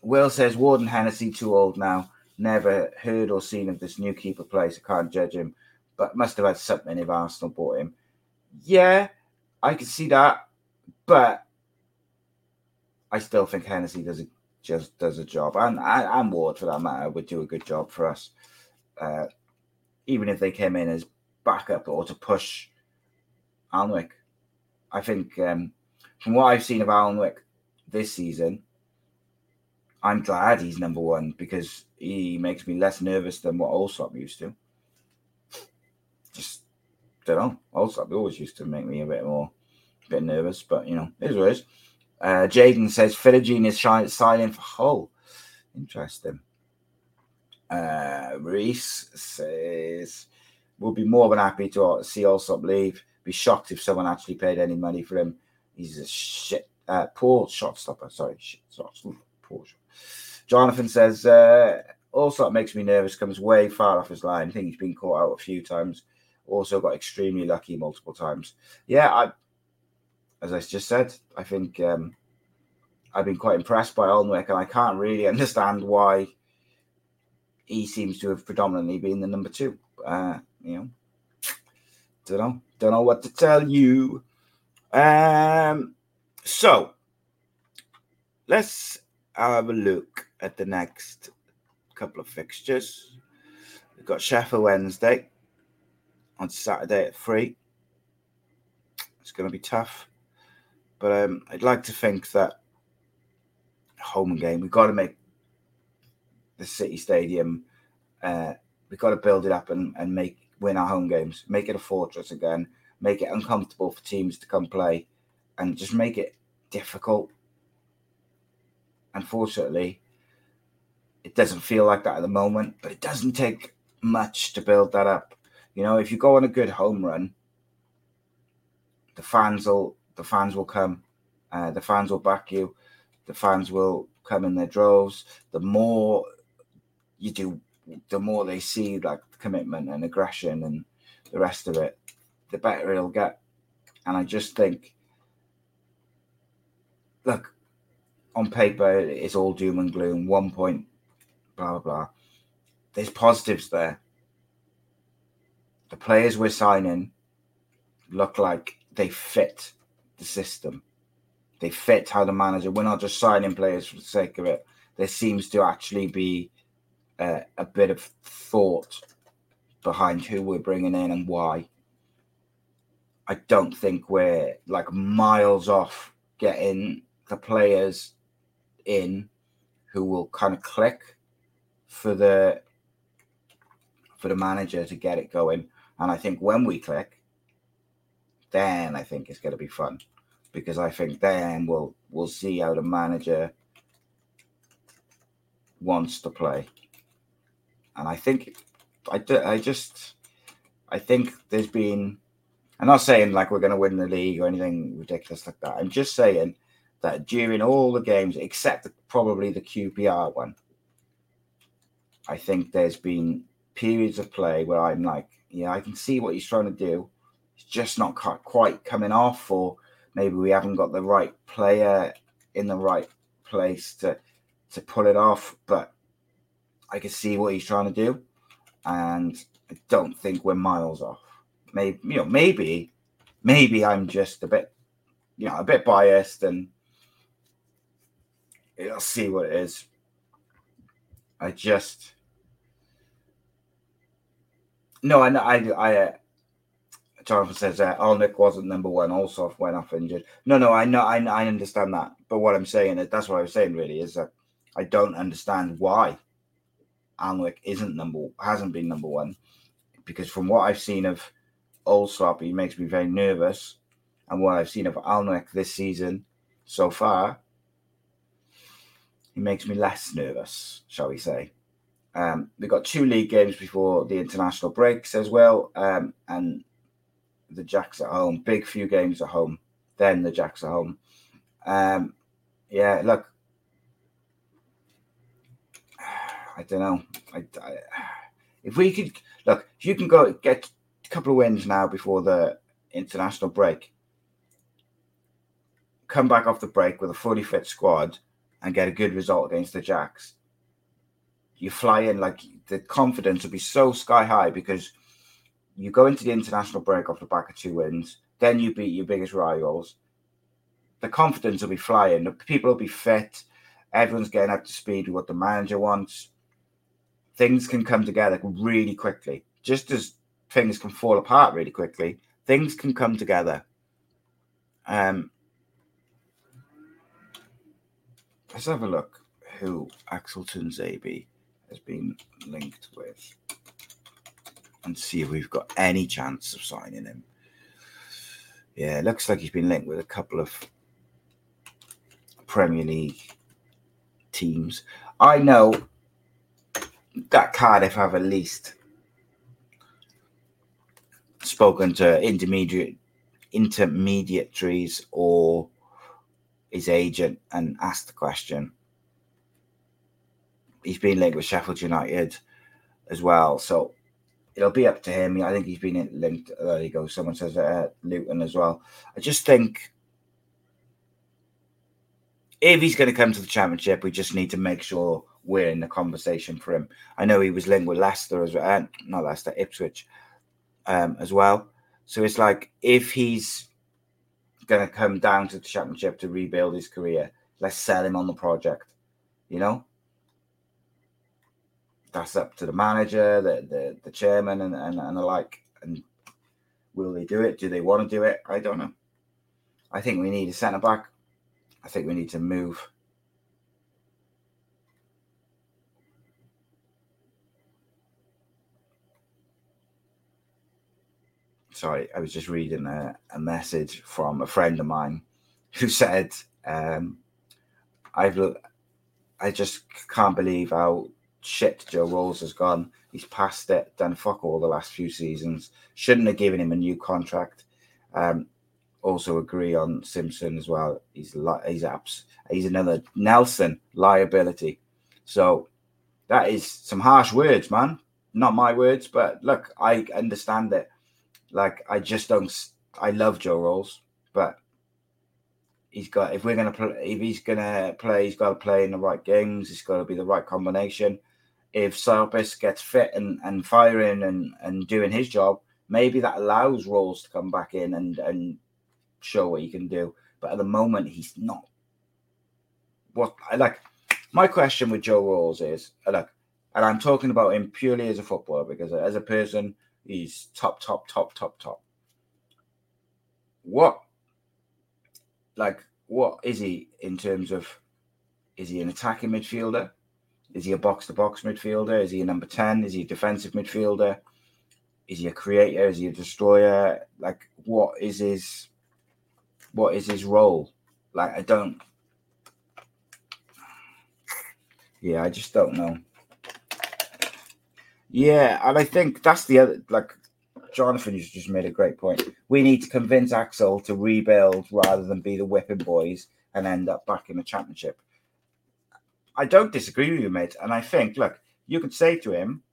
Will says Warden Hennessy too old now. Never heard or seen of this new keeper place. I can't judge him, but must have had something if Arsenal bought him. Yeah, I can see that, but I still think Hennessy does a just does a job, and and Ward for that matter would do a good job for us, uh, even if they came in as backup or to push Alnwick. I think um, from what I've seen of Alnwick this season, I'm glad he's number one because he makes me less nervous than what Allsop used to. Just don't know. Allsop always used to make me a bit more, a bit nervous, but you know, it is what it is. Uh, Jaden says Philogene is signing for Hull. Interesting. Uh, Reese says we'll be more than happy to see Allsop leave. Be shocked if someone actually paid any money for him. He's a shit, uh, poor shot stopper. Sorry, shit, sorry, poor shot. Jonathan says uh, Allsop makes me nervous. Comes way far off his line. I think he's been caught out a few times. Also got extremely lucky multiple times. Yeah, I as I just said, I think um, I've been quite impressed by Alnwick, and I can't really understand why he seems to have predominantly been the number two. Uh, you know, don't know, don't know what to tell you. Um, so let's have a look at the next couple of fixtures. We've got Sheffield Wednesday on Saturday at three. It's going to be tough. But um, I'd like to think that home game, we've got to make the City Stadium, uh, we've got to build it up and, and make win our home games, make it a fortress again, make it uncomfortable for teams to come play, and just make it difficult. Unfortunately, it doesn't feel like that at the moment, but it doesn't take much to build that up. You know, if you go on a good home run, the fans will the fans will come. Uh, the fans will back you. The fans will come in their droves. The more you do, the more they see like commitment and aggression and the rest of it, the better it'll get. And I just think, look, on paper, it's all doom and gloom. One point, blah, blah, blah. There's positives there. The players we're signing look like they fit the system. They fit how the manager. We're not just signing players for the sake of it. There seems to actually be uh, a bit of thought behind who we're bringing in and why. I don't think we're like miles off getting the players in who will kind of click for the for the manager to get it going. And I think when we click, then I think it's going to be fun because I think then we'll we'll see how the manager wants to play, and I think I do, I just I think there's been. I'm not saying like we're going to win the league or anything ridiculous like that. I'm just saying that during all the games, except probably the QPR one, I think there's been periods of play where I'm like, yeah, I can see what he's trying to do it's just not quite coming off, or maybe we haven't got the right player in the right place to to pull it off. But I can see what he's trying to do, and I don't think we're miles off. Maybe you know, maybe, maybe I'm just a bit, you know, a bit biased, and I'll see what it is. I just no, I I I Jonathan says that uh, Nick wasn't number one. Also went off injured. No, no, I know, I, I understand that. But what I'm saying that's what I was saying really is that I don't understand why Alnwick isn't number hasn't been number one because from what I've seen of Allsop, he makes me very nervous, and what I've seen of Alnwick this season so far, he makes me less nervous, shall we say? Um, we've got two league games before the international breaks as well, um, and the Jacks at home. Big few games at home. Then the Jacks at home. Um, yeah, look, I don't know. I, I, if we could look, if you can go get a couple of wins now before the international break, come back off the break with a fully fit squad and get a good result against the Jacks, you fly in like the confidence will be so sky high because you go into the international break off the back of two wins, then you beat your biggest rivals. The confidence will be flying. The people will be fit. Everyone's getting up to speed with what the manager wants. Things can come together really quickly. Just as things can fall apart really quickly, things can come together. Um, let's have a look who Axel Tuanzebe has been linked with and see if we've got any chance of signing him. Yeah, looks like he's been linked with a couple of Premier League teams. I know that Cardiff have at least spoken to intermediate intermediaries or his agent and asked the question. He's been linked with Sheffield United as well, so it'll be up to him. I think he's been linked. There you go. Someone says uh, Luton as well. I just think if he's going to come to the championship, we just need to make sure we're in the conversation for him. I know he was linked with Leicester as well, uh, not Leicester, Ipswich um, as well. So it's like if he's going to come down to the championship to rebuild his career, let's sell him on the project. You know, that's up to the manager, the the, the chairman, and, and and the like. And will they do it? Do they want to do it? I don't know. I think we need a centre back. I think we need to move. Sorry, I was just reading a, a message from a friend of mine who said, um, "I've I just can't believe how shit Joe Ralls has gone. He's past it, done fuck all the last few seasons. Shouldn't have given him a new contract. Um, also agree on Simpson as well. He's he's apps. He's another Nelson liability. So that is some harsh words, man. Not my words, but look, I understand it. Like I just don't. I love Joe Ralls, but he's got. If we're gonna play, if he's gonna play, he's got to play in the right games. It's got to be the right combination if Siopis gets fit and, and firing and, and doing his job, maybe that allows Ralls to come back in and, and show what he can do. But at the moment, he's not. What I like, my question with Joe Ralls is look, and I'm talking about him purely as a footballer because as a person, he's top, top, top, top, top. What, like, what is he in terms of? Is he an attacking midfielder? Is he a box to box midfielder? Is he a number 10? Is he a defensive midfielder? Is he a creator? Is he a destroyer? Like what is his what is his role? Like I don't Yeah, I just don't know. Yeah, and I think that's the other like Jonathan just made a great point. We need to convince Axel to rebuild rather than be the whipping boys and end up back in the championship. I don't disagree with you, mate. And I think, look, you could say to him,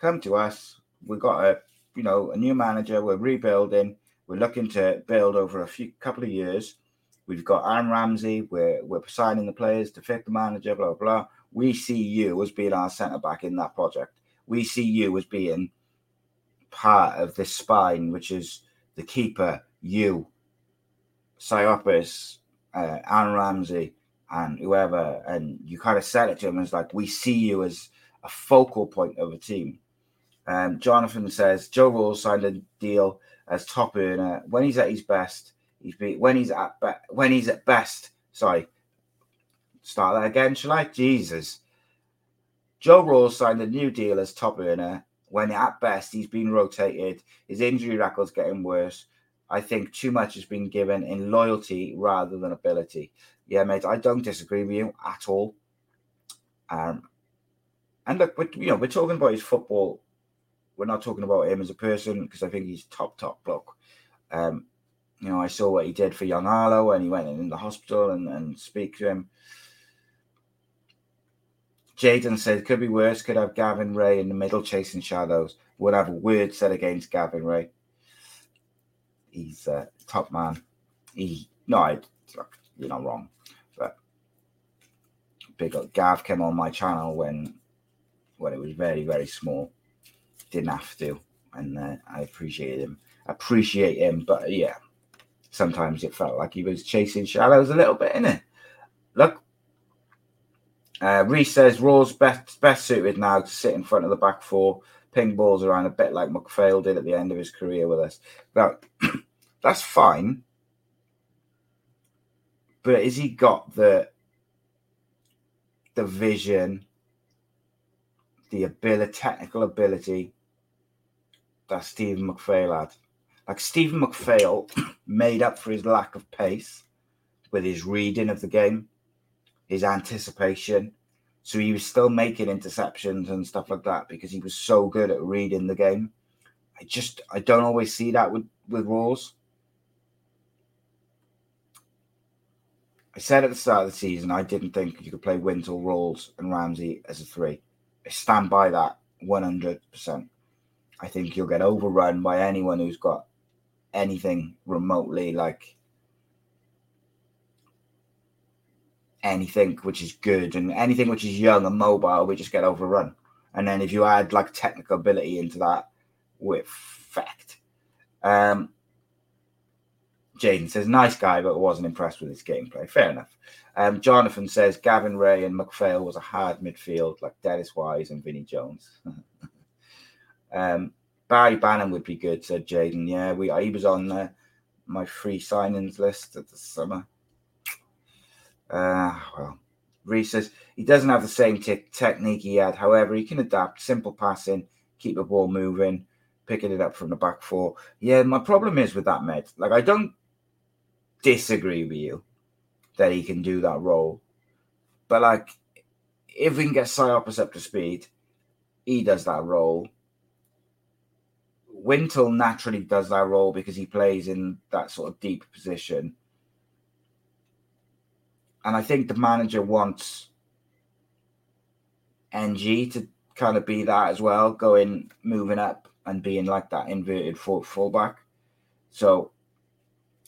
come to us. We've got a, you know, a new manager. We're rebuilding. We're looking to build over a few couple of years. We've got Aaron Ramsey. We're we're signing the players to fit the manager. Blah blah. blah. We see you as being our centre back in that project. We see you as being part of this spine, which is the keeper, you, Siopis, uh, Aaron Ramsey, and whoever, and you kind of sell it to them as like, we see you as a focal point of a team. Um, Jonathan says Joe Ralls signed a deal as top earner when he's at his best. He's be, when he's at be, when he's at best. Sorry, start that again, shall I? Jesus. Joe Ralls signed a new deal as top earner when at best he's been rotated. His injury record's getting worse. I think too much has been given in loyalty rather than ability yeah, mate, I don't disagree with you at all. Um, and look, we're, you know, we're talking about his football. We're not talking about him as a person because I think he's top, top bloke. Um, you know, I saw what he did for young Arlo and he went in the hospital and, and speak to him. Jaden said, could be worse. Could have Gavin Rae in the middle chasing shadows. Would have a word said against Gavin Rae. He's a top man. He, no, I, you're not wrong. But big up. Gav came on my channel when when it was very, very small. Didn't have to. And uh, I appreciate him. Appreciate him. But yeah, sometimes it felt like he was chasing shadows a little bit, innit? Look, uh, Reese says Ralls best best suited now to sit in front of the back four, ping balls around a bit like McPhail did at the end of his career with us. Now, that's fine. But has he got the the vision, the ability, technical ability that Stephen McPhail had? Like Stephen McPhail made up for his lack of pace with his reading of the game his anticipation. So he was still making interceptions and stuff like that because he was so good at reading the game. I just I don't always see that with with Ralls. I said at the start of the season I didn't think you could play Wintle, Ralls, and Ramsey as a three. I stand by that one hundred percent. I think you'll get overrun by anyone who's got anything remotely like anything which is good and anything which is young and mobile, we just get overrun. And then if you add like technical ability into that, with fact. Um, Jaden says, nice guy, but wasn't impressed with his gameplay. Fair enough. Um, Jonathan says, Gavin Rae and McPhail was a hard midfield like Dennis Wise and Vinnie Jones. um, Barry Bannan would be good, said Jaden. Yeah, we he was on uh, my free signings list at the summer. Uh, well, Reese says he doesn't have the same t- technique he had. However, he can adapt, simple passing, keep the ball moving, picking it up from the back four. Yeah, my problem is with that, Med. Like, I don't disagree with you that he can do that role. But, like, if we can get Siopis up to speed, he does that role. Wintle naturally does that role because he plays in that sort of deep position and I think the manager wants NG to kind of be that as well, going moving up and being like that inverted full fullback. So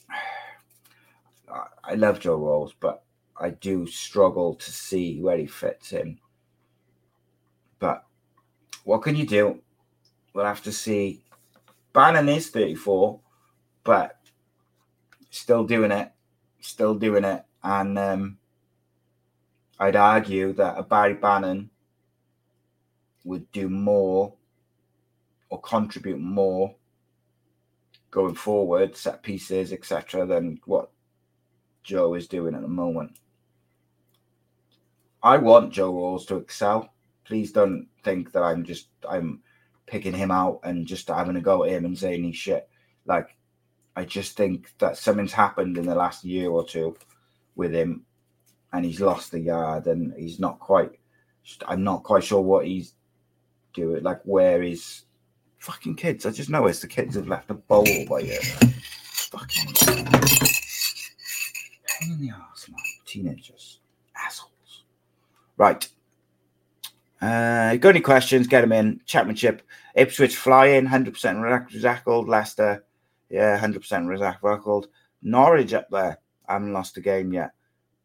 I love Joe Ralls, but I do struggle to see where he fits in. But what can you do? We'll have to see. Bannan is 34, but still doing it, still doing it and um, I'd argue that a Barry Bannan would do more or contribute more going forward, set pieces, etc., than what Joe is doing at the moment. I want Joe Ralls to excel. Please don't think that I'm just I'm picking him out and just having a go at him and saying he's shit. Like I just think that something's happened in the last year or two with him, and he's lost the yard, and he's not quite. I'm not quite sure what he's doing. Like where is fucking kids? I just know it's the kids have left a bowl by here. Fucking pain in the ass, man. Teenagers, assholes. Right. Uh, got any questions? Get them in. Championship. Ipswich flying, 100% recycled. Leicester, yeah, 100% recycled. Norwich up there haven't lost a game yet.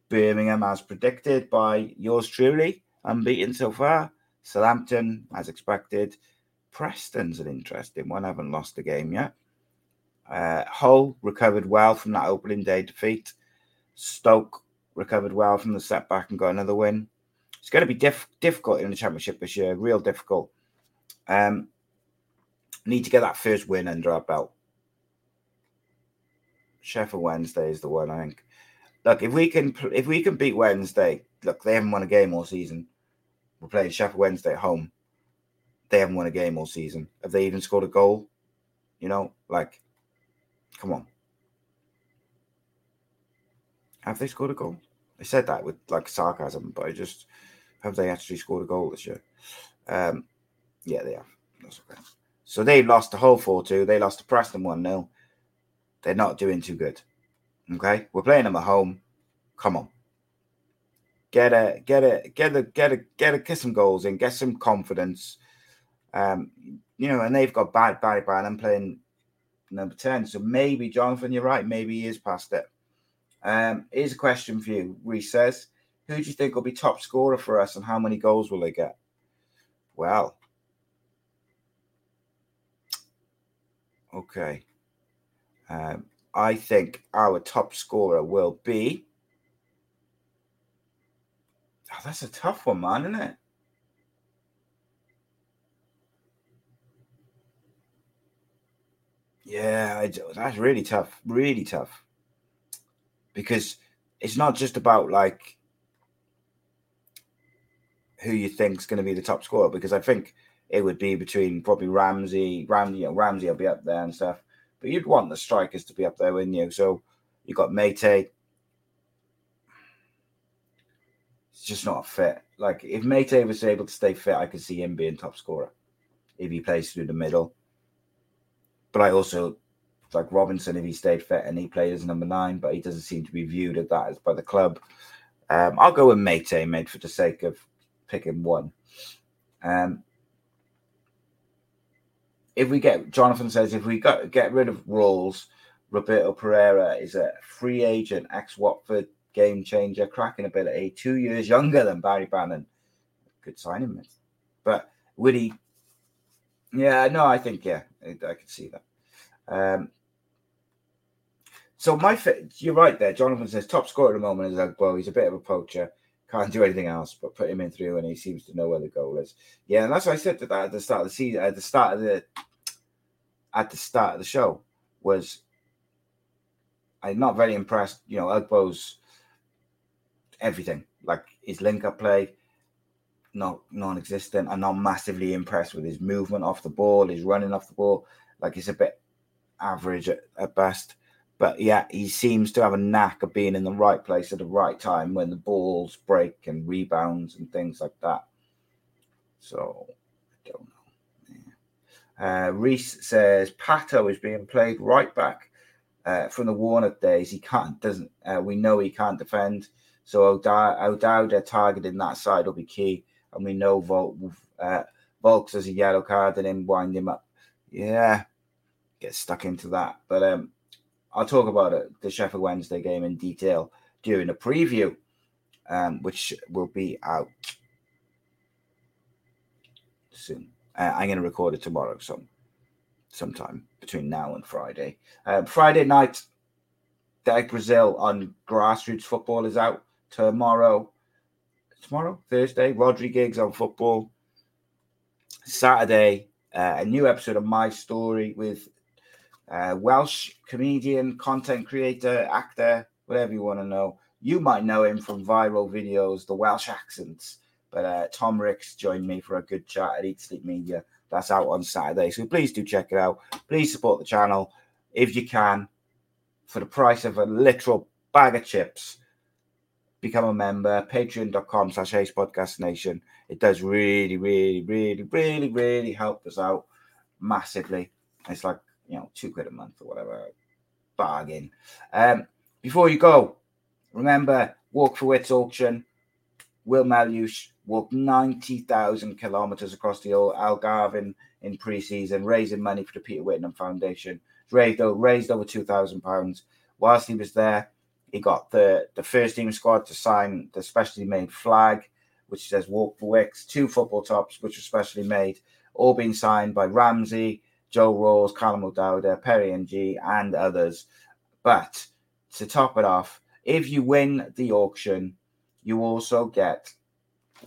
Birmingham, as predicted by yours truly, unbeaten so far. Southampton, as expected. Preston's an interesting one, haven't lost a game yet. Uh, Hull recovered well from that opening day defeat. Stoke recovered well from the setback and got another win. It's going to be diff- difficult in the championship this year, real difficult. Um, need to get that first win under our belt. Sheffield Wednesday is the one I think. Look, if we can if we can beat Wednesday, look, they haven't won a game all season. We're playing Sheffield Wednesday at home. They haven't won a game all season. Have they even scored a goal? You know, like, come on. Have they scored a goal? I said that with like sarcasm, but I just have they actually scored a goal this year? Um, yeah, they have. Okay. So they lost the whole 4 2. They lost to Preston 1 0 they're not doing too good. Okay, we're playing them at home. Come on. get a get a get a get a get a get some goals in, get some confidence. Um, you know, and they've got bad Barry Bannan playing number 10. So maybe, Jonathan, you're right. Maybe he is past it. Um, here's a question for you. Reese says, Who do you think will be top scorer for us and how many goals will they get? Well, okay. Um, I think our top scorer will be. Oh, that's a tough one, man, isn't it? Yeah, that's really tough. Really tough. Because it's not just about like who you think is going to be the top scorer. Because I think it would be between probably Ramsey, Ramsey, you know, Ramsey will be up there and stuff. But you'd want the strikers to be up there, wouldn't you? So you've got Meite. It's just not fit. Like if Meite was able to stay fit, I could see him being top scorer if he plays through the middle. But I also like Robinson if he stayed fit and he played as number nine, but he doesn't seem to be viewed as that as by the club. Um, I'll go with Meite, mate, for the sake of picking one. Um, if we get Jonathan says if we got get rid of Ralls, Roberto Pereyra is a free agent, ex Watford game changer, cracking ability, two years younger than Barry Bannan. Good signing, But would he yeah, no, I think yeah, I, I can see that. Um, so my you're right there. Jonathan says top scorer at the moment is Ugbo. He's a bit of a poacher. Can't do anything else but put him in through, and he seems to know where the goal is. Yeah, and that's what I said to that at the start of the season, at the start of the at the start of the show was I'm not very impressed. You know, Ugbo's everything like his link up play, not non-existent. I'm not massively impressed with his movement off the ball, his running off the ball. Like it's a bit average at, at best. But yeah, he seems to have a knack of being in the right place at the right time when the balls break and rebounds and things like that. So I don't know. Yeah. Uh, Reese says Pato is being played right back uh, from the Warnock days. He can't, doesn't. Uh, we know he can't defend. So O'Dowda targeting that side will be key and we know uh, Vaulks has a yellow card and then wind him up. Yeah, get stuck into that. But um, I'll talk about it, the Sheffield Wednesday game in detail during a preview, um, which will be out soon. Uh, I'm going to record it tomorrow, so sometime between now and Friday. Um, Friday night, Derek Brazil on grassroots football is out tomorrow tomorrow, Thursday. Rodri gigs on football. Saturday, uh, a new episode of My Story with uh, Welsh comedian, content creator, actor, whatever you want to know. You might know him from viral videos, the Welsh accents. But uh, Tom Ricks joined me for a good chat at Eat Sleep Media. That's out on Saturday. So please do check it out. Please support the channel if you can for the price of a literal bag of chips become a member, patreon.com slash ace podcast nation. It does really, really, really, really, really help us out massively. It's like, you know, two quid a month or whatever. Bargain. Um, before you go, remember Walk for Wits auction. Will Meliush walked 90,000 kilometers across the old Algarve in in pre-season, raising money for the Peter Whittingham Foundation. Raised, raised over £2,000. Whilst he was there, he got the, the first team squad to sign the specially made flag, which says Walk for Wicks, two football tops, which were specially made, all being signed by Ramsey, Joe Ralls, Callum O'Dowda, Perry Ng, and others. But to top it off, if you win the auction, you also get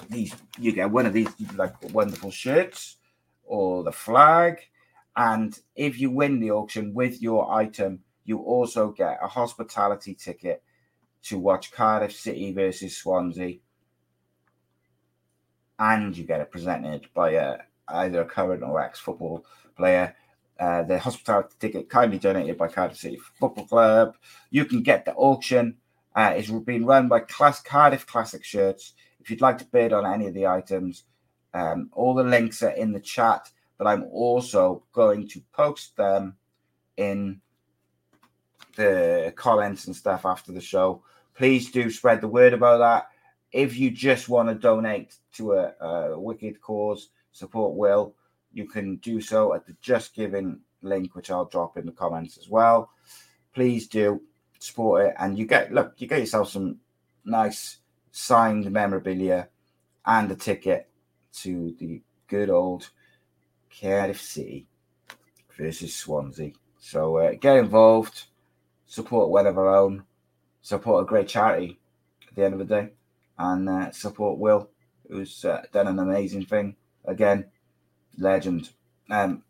these. You get one of these like wonderful shirts or the flag, and if you win the auction with your item, you also get a hospitality ticket to watch Cardiff City versus Swansea. And you get it presented by a, either a current or ex football player. Uh, the hospitality ticket kindly donated by Cardiff City Football Club. You can get the auction. Uh, it's being run by Class Cardiff Classic Shirts. If you'd like to bid on any of the items, um, all the links are in the chat. But I'm also going to post them in the comments and stuff after the show. Please do spread the word about that. if you just want to donate to a, a wicked cause, support Will, you can do so at the Just Giving link, which I'll drop in the comments as well. Please do support it, and you get look, you get yourself some nice signed memorabilia and a ticket to the good old Cardiff City versus Swansea. So uh, get involved, support one of our own, support a great charity at the end of the day, and uh, support Will, who's uh, done an amazing thing. Again, legend. Um,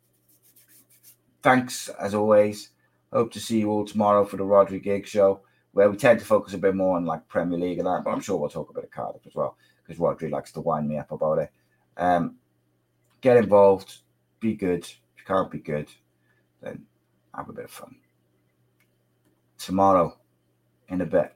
thanks as always. Hope to see you all tomorrow for the Rodri Gig show, where we tend to focus a bit more on like Premier League and that, but I'm sure we'll talk a bit of Cardiff as well, because Rodri likes to wind me up about it. Um, get involved, be good. If you can't be good, then have a bit of fun. Tomorrow, in a bit.